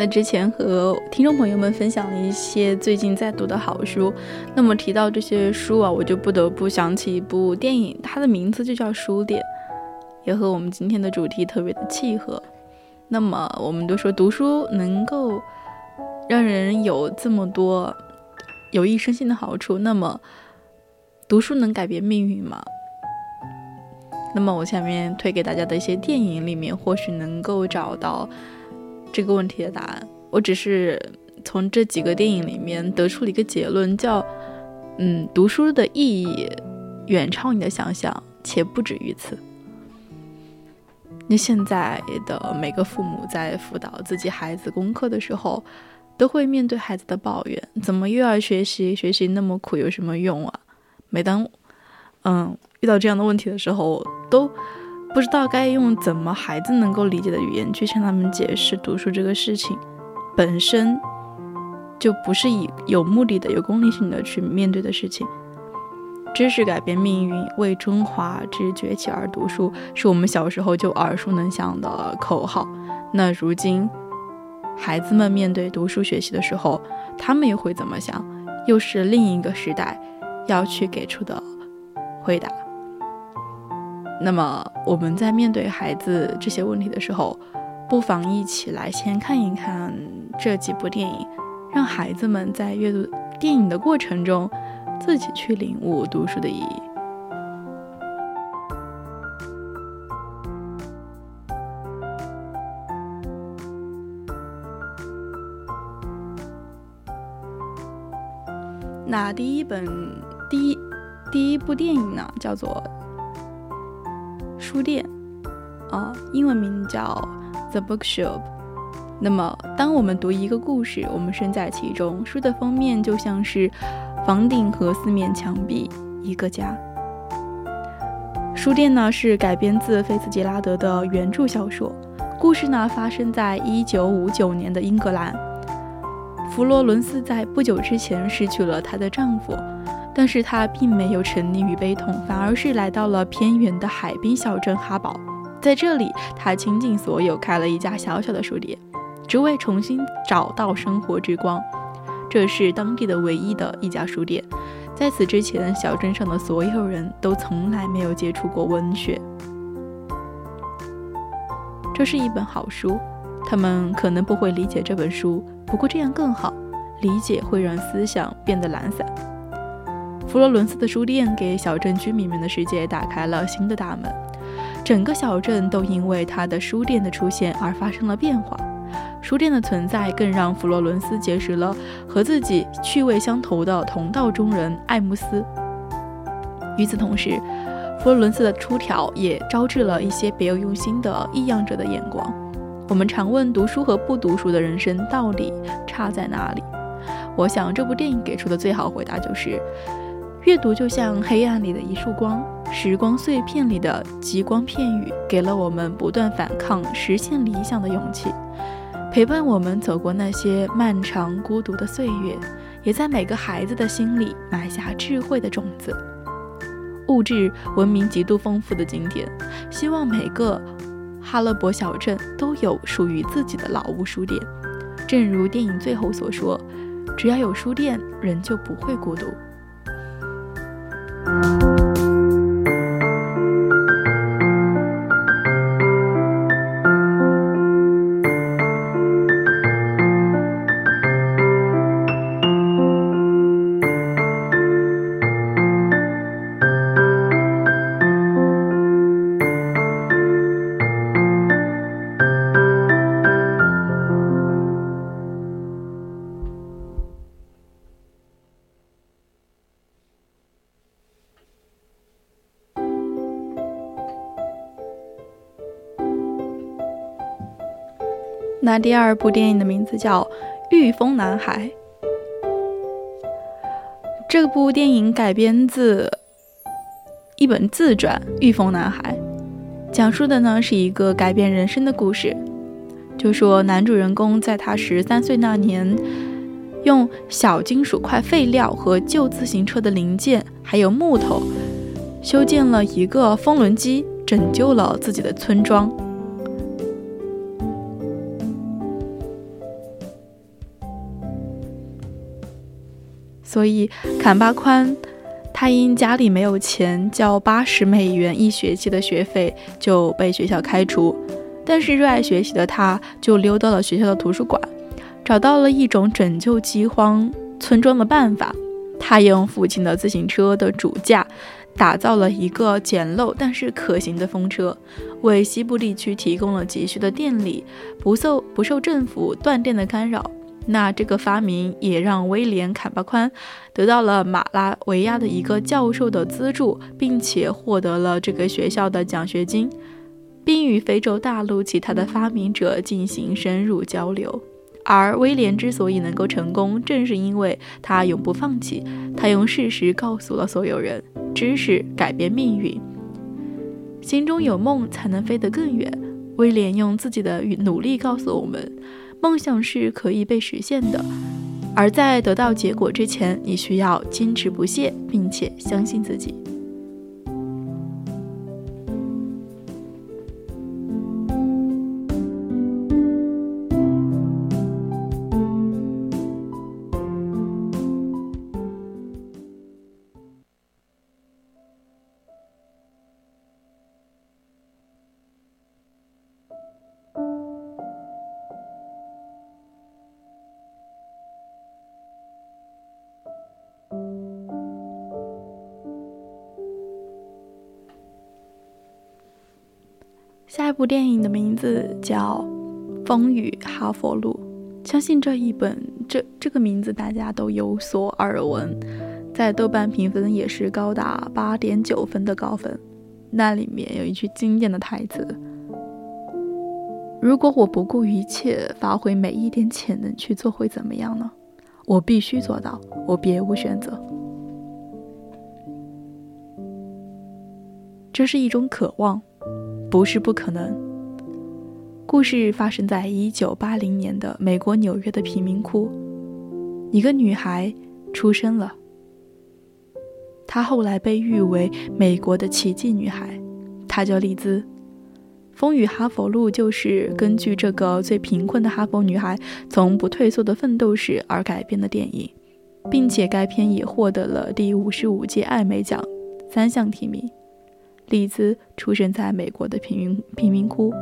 那之前和听众朋友们分享了一些最近在读的好书，那么提到这些书啊，我就不得不想起一部电影，它的名字就叫《书店》，也和我们今天的主题特别的契合。那么我们都说读书能够让人有这么多有益身心的好处，那么读书能改变命运吗？那么我下面推给大家的一些电影里面，或许能够找到。这个问题的答案，我只是从这几个电影里面得出了一个结论，叫“嗯，读书的意义远超你的想象，且不止于此。”那现在的每个父母在辅导自己孩子功课的时候，都会面对孩子的抱怨：“怎么又要学习？学习那么苦，有什么用啊？”每当嗯遇到这样的问题的时候，都。不知道该用怎么孩子能够理解的语言去向他们解释读书这个事情，本身就不是以有目的的、有功利性的去面对的事情。知识改变命运，为中华之崛起而读书，是我们小时候就耳熟能详的口号。那如今，孩子们面对读书学习的时候，他们又会怎么想？又是另一个时代要去给出的回答。那么我们在面对孩子这些问题的时候，不妨一起来先看一看这几部电影，让孩子们在阅读电影的过程中，自己去领悟读书的意义。那第一本第一第一部电影呢，叫做。书店，啊，英文名叫 The Bookshop。那么，当我们读一个故事，我们身在其中，书的封面就像是房顶和四面墙壁，一个家。书店呢是改编自菲茨杰拉德的原著小说，故事呢发生在一九五九年的英格兰。弗罗伦斯在不久之前失去了她的丈夫。但是他并没有沉溺于悲痛，反而是来到了偏远的海滨小镇哈堡，在这里，他倾尽所有开了一家小小的书店，只为重新找到生活之光。这是当地的唯一的一家书店，在此之前，小镇上的所有人都从来没有接触过文学。这是一本好书，他们可能不会理解这本书，不过这样更好，理解会让思想变得懒散。佛罗伦斯的书店给小镇居民们的世界打开了新的大门，整个小镇都因为他的书店的出现而发生了变化。书店的存在更让佛罗伦斯结识了和自己趣味相投的同道中人艾姆斯。与此同时，佛罗伦斯的出挑也招致了一些别有用心的异样者的眼光。我们常问读书和不读书的人生到底差在哪里？我想这部电影给出的最好回答就是。阅读就像黑暗里的一束光，时光碎片里的极光片语，给了我们不断反抗、实现理想的勇气，陪伴我们走过那些漫长孤独的岁月，也在每个孩子的心里埋下智慧的种子。物质文明极度丰富的今天，希望每个哈勒伯小镇都有属于自己的老屋书店。正如电影最后所说：“只要有书店，人就不会孤独。” Thank you. 那第二部电影的名字叫《御风男孩》。这部电影改编自一本自传《御风男孩》，讲述的呢是一个改变人生的故事。就说男主人公在他十三岁那年，用小金属块废料和旧自行车的零件，还有木头，修建了一个风轮机，拯救了自己的村庄。所以坎巴宽他因家里没有钱交八十美元一学期的学费，就被学校开除。但是热爱学习的他，就溜到了学校的图书馆，找到了一种拯救饥荒村庄的办法。他用父亲的自行车的主架，打造了一个简陋但是可行的风车，为西部地区提供了急需的电力，不受不受政府断电的干扰。那这个发明也让威廉·坎巴宽得到了马拉维亚的一个教授的资助，并且获得了这个学校的奖学金，并与非洲大陆其他的发明者进行深入交流。而威廉之所以能够成功，正是因为他永不放弃。他用事实告诉了所有人：知识改变命运，心中有梦才能飞得更远。威廉用自己的努力告诉我们。梦想是可以被实现的，而在得到结果之前，你需要坚持不懈，并且相信自己。部电影的名字叫《风雨哈佛路》，相信这一本这这个名字大家都有所耳闻，在豆瓣评分也是高达八点九分的高分。那里面有一句经典的台词：“如果我不顾一切发挥每一点潜能去做，会怎么样呢？我必须做到，我别无选择。这是一种渴望。”不是不可能。故事发生在一九八零年的美国纽约的贫民窟，一个女孩出生了。她后来被誉为美国的奇迹女孩，她叫丽兹。《风雨哈佛路》就是根据这个最贫困的哈佛女孩从不退缩的奋斗史而改编的电影，并且该片也获得了第五十五届艾美奖三项提名。丽兹出生在美国的贫民贫民窟，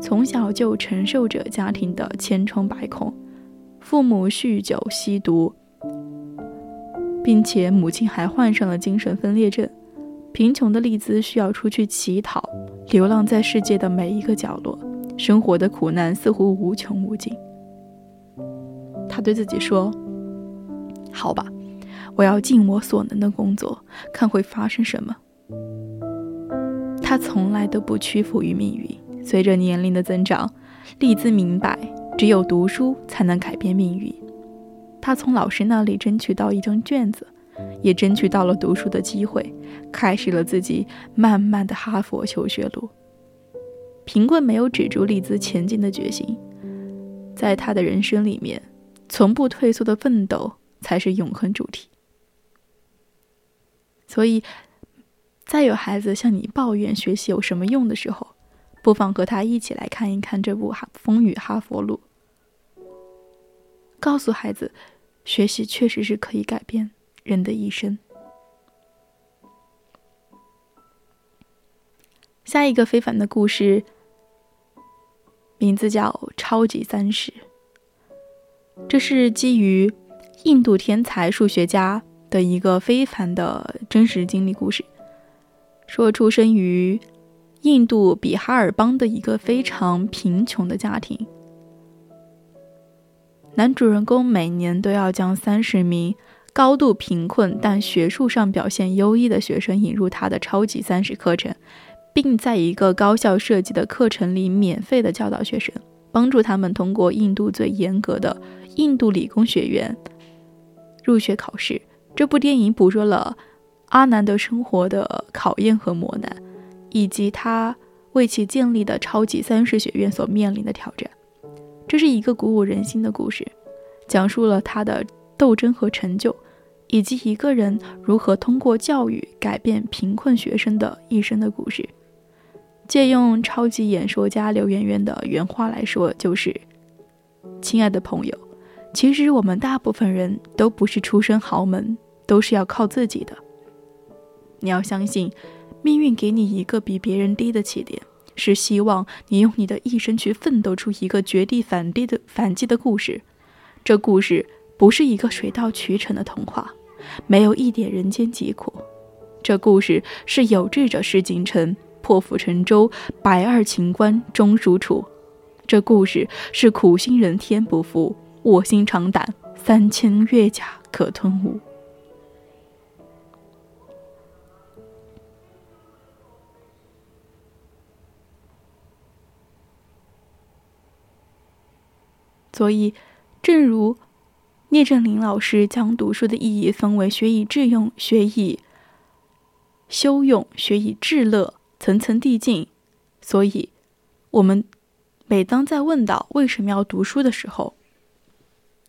从小就承受着家庭的千疮百孔，父母酗酒吸毒，并且母亲还患上了精神分裂症。贫穷的丽兹需要出去乞讨，流浪在世界的每一个角落，生活的苦难似乎无穷无尽。他对自己说：“好吧，我要尽我所能的工作，看会发生什么。”他从来都不屈服于命运。随着年龄的增长，丽兹明白，只有读书才能改变命运。他从老师那里争取到一张卷子，也争取到了读书的机会，开始了自己漫漫的哈佛求学路。贫困没有止住丽兹前进的决心，在他的人生里面，从不退缩的奋斗才是永恒主题。所以。再有孩子向你抱怨学习有什么用的时候，不妨和他一起来看一看这部《哈风雨哈佛路》，告诉孩子，学习确实是可以改变人的一生。下一个非凡的故事，名字叫《超级三十》，这是基于印度天才数学家的一个非凡的真实经历故事。说出生于印度比哈尔邦的一个非常贫穷的家庭，男主人公每年都要将三十名高度贫困但学术上表现优异的学生引入他的超级三十课程，并在一个高校设计的课程里免费的教导学生，帮助他们通过印度最严格的印度理工学院入学考试。这部电影捕捉了。阿南德生活的考验和磨难，以及他为其建立的超级三世学院所面临的挑战，这是一个鼓舞人心的故事，讲述了他的斗争和成就，以及一个人如何通过教育改变贫困学生的一生的故事。借用超级演说家刘媛媛的原话来说，就是：“亲爱的朋友，其实我们大部分人都不是出身豪门，都是要靠自己的。你要相信，命运给你一个比别人低的起点，是希望你用你的一生去奋斗出一个绝地反击的反击的故事。这故事不是一个水到渠成的童话，没有一点人间疾苦。这故事是有志者事竟成，破釜沉舟，百二秦关终属楚。这故事是苦心人天不负，卧薪尝胆，三千越甲可吞吴。所以，正如聂振林老师将读书的意义分为学以致用、学以修用、学以致乐，层层递进。所以，我们每当在问到为什么要读书的时候，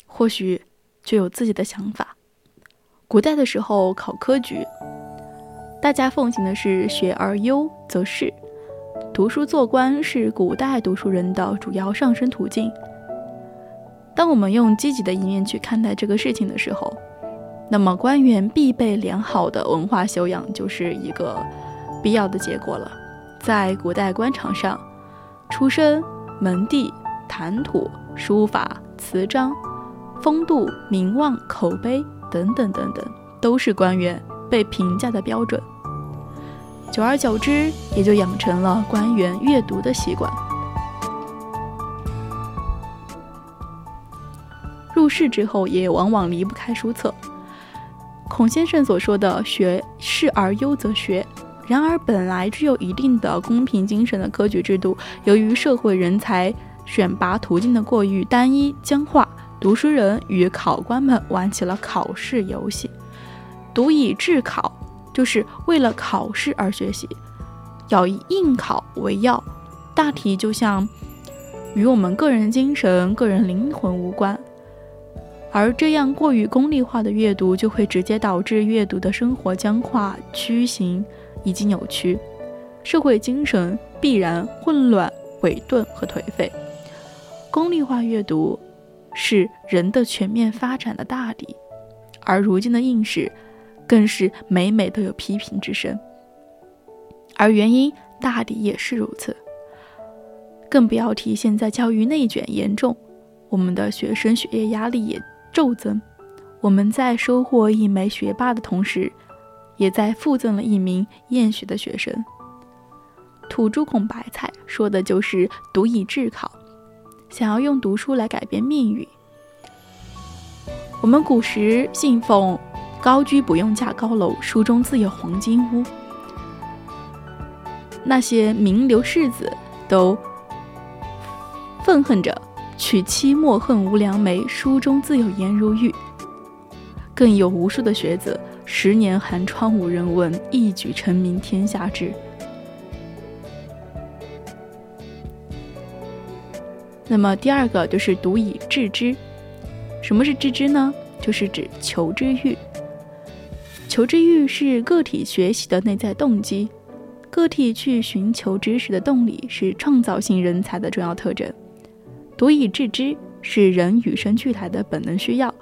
或许就有自己的想法。古代的时候考科举，大家奉行的是学而优则仕，读书做官是古代读书人的主要上升途径。当我们用积极的一面去看待这个事情的时候，那么官员必备良好的文化修养就是一个必要的结果了。在古代官场上，出身、门第、谈吐、书法、词章、风度、名望、口碑等等等等，都是官员被评价的标准。久而久之，也就养成了官员阅读的习惯。入仕之后，也往往离不开书册。孔先生所说的“学仕而优则学”，然而本来具有一定的公平精神的科举制度，由于社会人才选拔途径的过于单一僵化，读书人与考官们玩起了考试游戏。读以致考，就是为了考试而学习，要以应考为要。大体就像与我们个人精神、个人灵魂无关。而这样过于功利化的阅读，就会直接导致阅读的生活僵化、畸形以及扭曲，社会精神必然混乱、萎顿和颓废。功利化阅读是人的全面发展的大敌，而如今的应试更是每每都有批评之声。而原因大抵也是如此，更不要提现在教育内卷严重，我们的学生学业压力也。骤增，我们在收获一枚学霸的同时，也在附赠了一名厌学的学生。土猪孔白菜说的就是“读以致考”，想要用读书来改变命运。我们古时信奉“高居不用架高楼，书中自有黄金屋”，那些名流士子都愤恨着。娶妻莫恨无良媒，书中自有颜如玉。更有无数的学子，十年寒窗无人问，一举成名天下知。那么第二个就是读以致知。什么是致知呢？就是指求知欲。求知欲是个体学习的内在动机，个体去寻求知识的动力是创造性人才的重要特征。读以致知是人与生俱来的本能需要，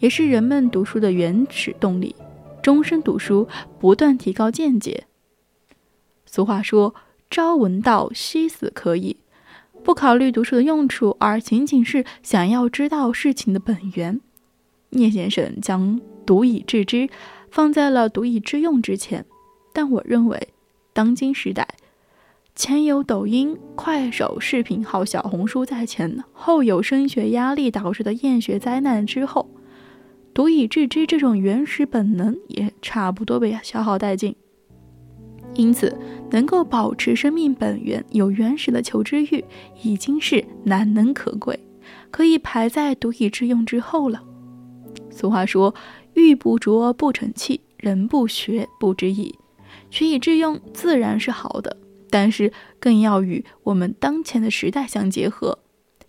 也是人们读书的原始动力。终身读书，不断提高见解。俗话说：“朝闻道，夕死可矣。”不考虑读书的用处，而仅仅是想要知道事情的本源。聂先生将读以致知放在了读以致用之前，但我认为，当今时代。前有抖音、快手视频号、小红书在前，后有升学压力导致的厌学灾难之后，读以致知这种原始本能也差不多被消耗殆尽。因此，能够保持生命本源、有原始的求知欲，已经是难能可贵，可以排在读以致用之后了。俗话说：“玉不琢不成器，人不学不知义。”学以致用自然是好的。但是更要与我们当前的时代相结合，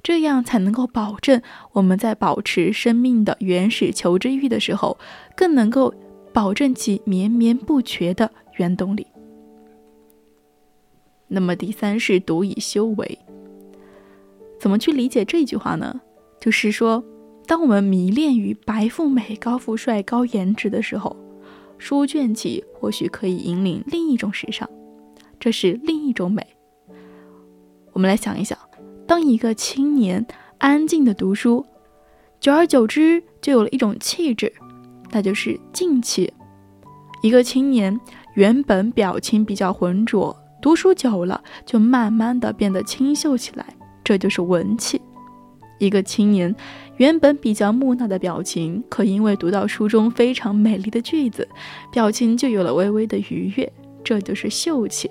这样才能够保证我们在保持生命的原始求知欲的时候，更能够保证其绵绵不绝的原动力。那么第三是读以修为，怎么去理解这句话呢？就是说，当我们迷恋于白富美、高富帅、高颜值的时候，书卷气或许可以引领另一种时尚，这是另一种美。我们来想一想，当一个青年安静的读书，久而久之就有了一种气质，那就是静气。一个青年原本表情比较浑浊，读书久了就慢慢的变得清秀起来，这就是文气。一个青年原本比较木讷的表情，可因为读到书中非常美丽的句子，表情就有了微微的愉悦，这就是秀气。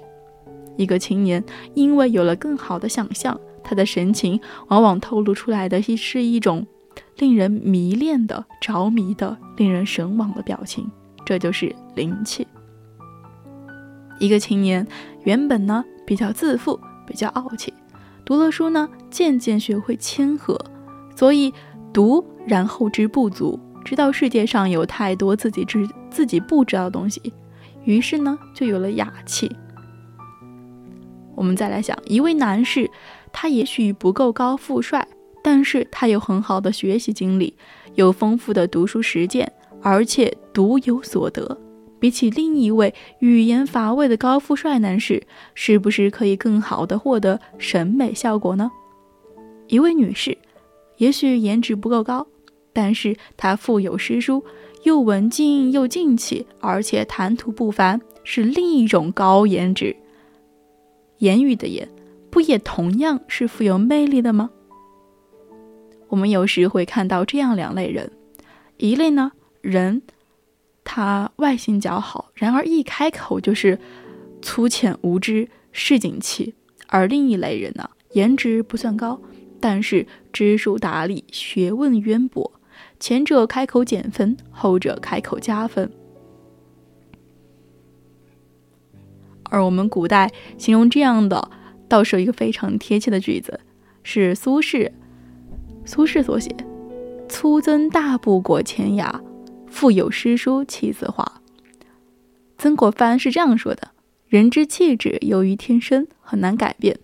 一个青年因为有了更好的想象，他的神情往往透露出来的是一种令人迷恋的、着迷的、令人神往的表情，这就是灵气。一个青年原本呢比较自负、比较傲气。读了书呢，渐渐学会谦和，所以读然后知不足，知道世界上有太多自己知自己不知道的东西，于是呢，就有了雅气。我们再来想，一位男士，他也许不够高富帅，但是他有很好的学习经历，有丰富的读书实践，而且独有所得。比起另一位语言乏味的高富帅男士，是不是可以更好的获得审美效果呢？一位女士，也许颜值不够高，但是她腹有诗书，又文静又静气，而且谈吐不凡，是另一种高颜值。言语的言，不也同样是富有魅力的吗？我们有时会看到这样两类人，一类呢人。他外形较好，然而一开口就是粗浅无知、市井气；而另一类人呢，颜值不算高，但是知书达理、学问渊博。前者开口减分，后者开口加分。而我们古代形容这样的，倒是有一个非常贴切的句子，是苏轼苏轼所写：“粗增大布裹前牙。”腹有诗书气自华。曾国藩是这样说的：“人之气质由于天生，很难改变；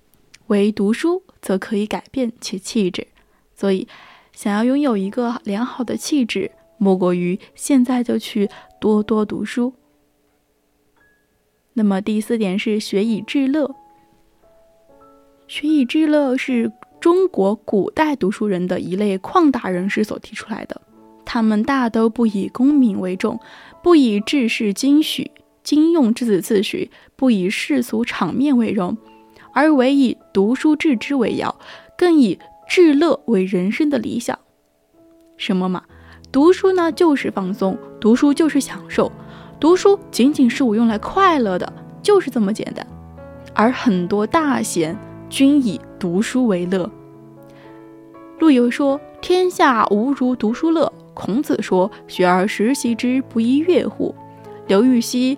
唯读书则可以改变其气质。”所以，想要拥有一个良好的气质，莫过于现在就去多多读书。那么第四点是学以致乐。学以致乐是中国古代读书人的一类旷达人士所提出来的。他们大都不以功名为重，不以治世经许、经用之子自诩，不以世俗场面为荣，而唯以读书致知为要，更以致乐为人生的理想。什么嘛？读书呢，就是放松；读书就是享受；读书仅仅是我用来快乐的，就是这么简单。而很多大贤均以读书为乐。陆游说：“天下无如读书乐。”孔子说：“学而时习之，不亦说乎？”刘禹锡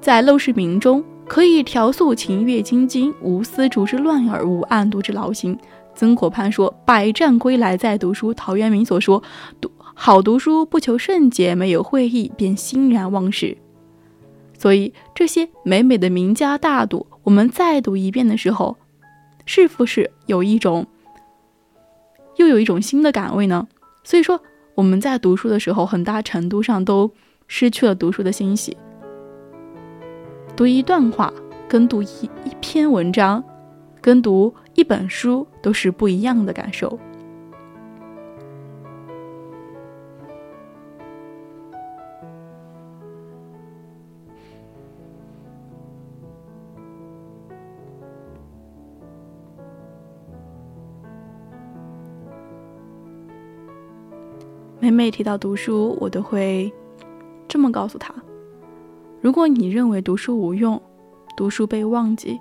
在《陋室铭》中可以调素琴，阅金经，无丝竹之乱耳，无案牍之劳形。曾国藩说：“百战归来再读书。”陶渊明所说：“读好读书，不求甚解，没有会意，便欣然忘食。”所以这些美美的名家大度，我们再读一遍的时候，是不是有一种又有一种新的感味呢？所以说，我们在读书的时候，很大程度上都失去了读书的欣喜。读一段话，跟读一一篇文章，跟读一本书，都是不一样的感受。每每提到读书，我都会这么告诉他：如果你认为读书无用，读书被忘记，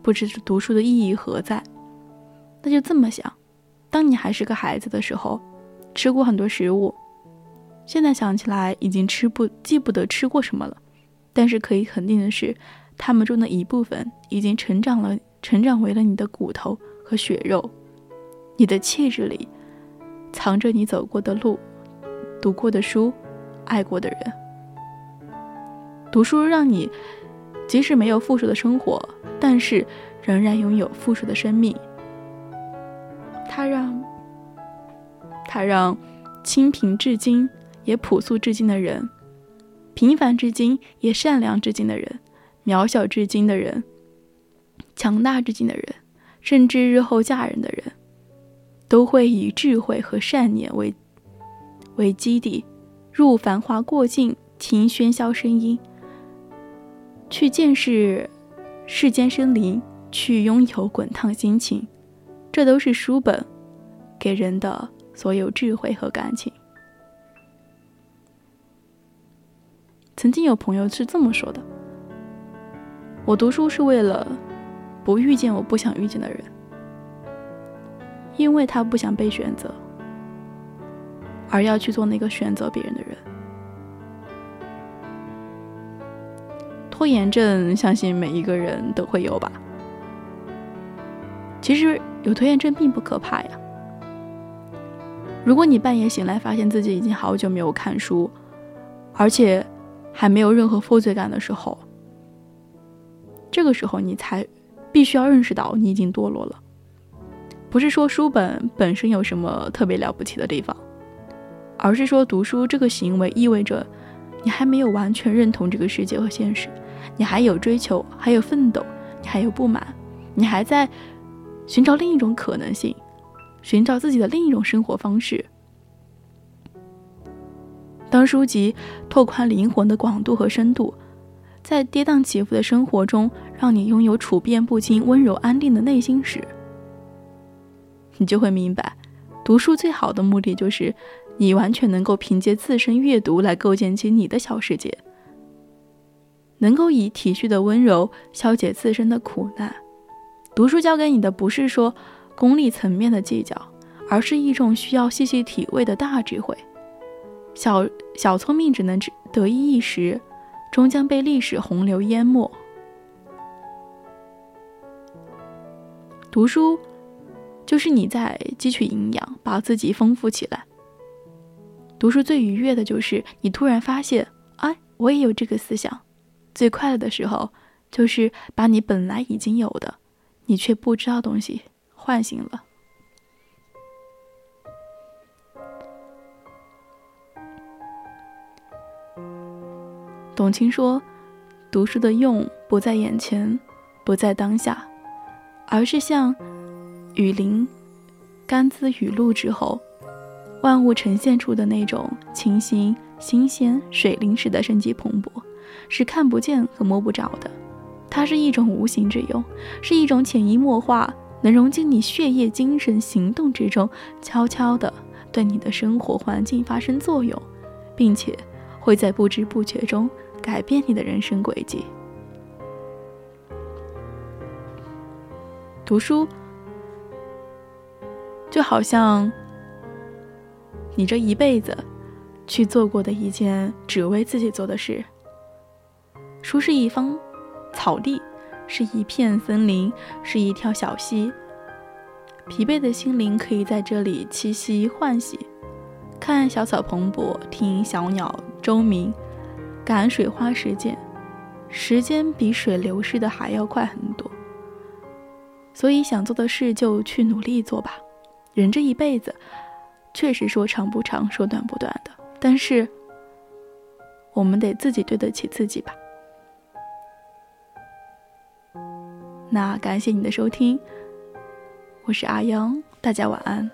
不知读书的意义何在，那就这么想：当你还是个孩子的时候，吃过很多食物，现在想起来已经吃不记不得吃过什么了，但是可以肯定的是，他们中的一部分已经成长了，成长为了你的骨头和血肉，你的气质里藏着你走过的路。读过的书，爱过的人。读书让你即使没有富庶的生活，但是仍然拥有富庶的生命。它让，它让清贫至今也朴素至今的人，平凡至今也善良至今的人，渺小至今的人，强大至今的人，甚至日后嫁人的人，都会以智慧和善念为为基地，入繁华过境，听喧嚣声音，去见识世间生灵，去拥有滚烫心情。这都是书本给人的所有智慧和感情。曾经有朋友是这么说的：“我读书是为了不遇见我不想遇见的人，因为他不想被选择，而要去做那个选择别人的人。”拖延症，相信每一个人都会有吧。其实。有拖延症并不可怕呀。如果你半夜醒来，发现自己已经好久没有看书，而且还没有任何负罪感的时候，这个时候你才必须要认识到你已经堕落了。不是说书本本身有什么特别了不起的地方，而是说读书这个行为意味着你还没有完全认同这个世界和现实，你还有追求，还有奋斗，你还有不满，你还在。寻找另一种可能性，寻找自己的另一种生活方式。当书籍拓宽灵魂的广度和深度，在跌宕起伏的生活中，让你拥有处变不惊、温柔安定的内心时，你就会明白，读书最好的目的就是你完全能够凭借自身阅读来构建起你的小世界，能够以体恤的温柔消解自身的苦难。读书教给你的不是说功利层面的计较，而是一种需要细细体味的大智慧。小小聪明只能得意一时，终将被历史洪流淹没。读书就是你在汲取营养，把自己丰富起来。读书最愉悦的就是你突然发现，哎，我也有这个思想。最快乐的时候，就是把你本来已经有的。你却不知道东西唤醒了。董卿说：“读书的用不在眼前，不在当下，而是像雨淋干滋雨露之后，万物呈现出的那种清新、新鲜、水灵时的生机蓬勃，是看不见和摸不着的。”它是一种无形之用，是一种潜移默化，能融进你血液、精神、行动之中，悄悄地对你的生活环境发生作用，并且会在不知不觉中改变你的人生轨迹。读书就好像你这一辈子去做过的一件只为自己做的事。书是一方。草地是一片森林，是一条小溪。疲惫的心灵可以在这里栖息换洗，看小草蓬勃，听小鸟钟鸣，赶水花时间。时间比水流逝的还要快很多，所以想做的事就去努力做吧。人这一辈子，确实说长不长，说短不短的，但是我们得自己对得起自己吧。那感谢你的收听，我是阿央，大家晚安。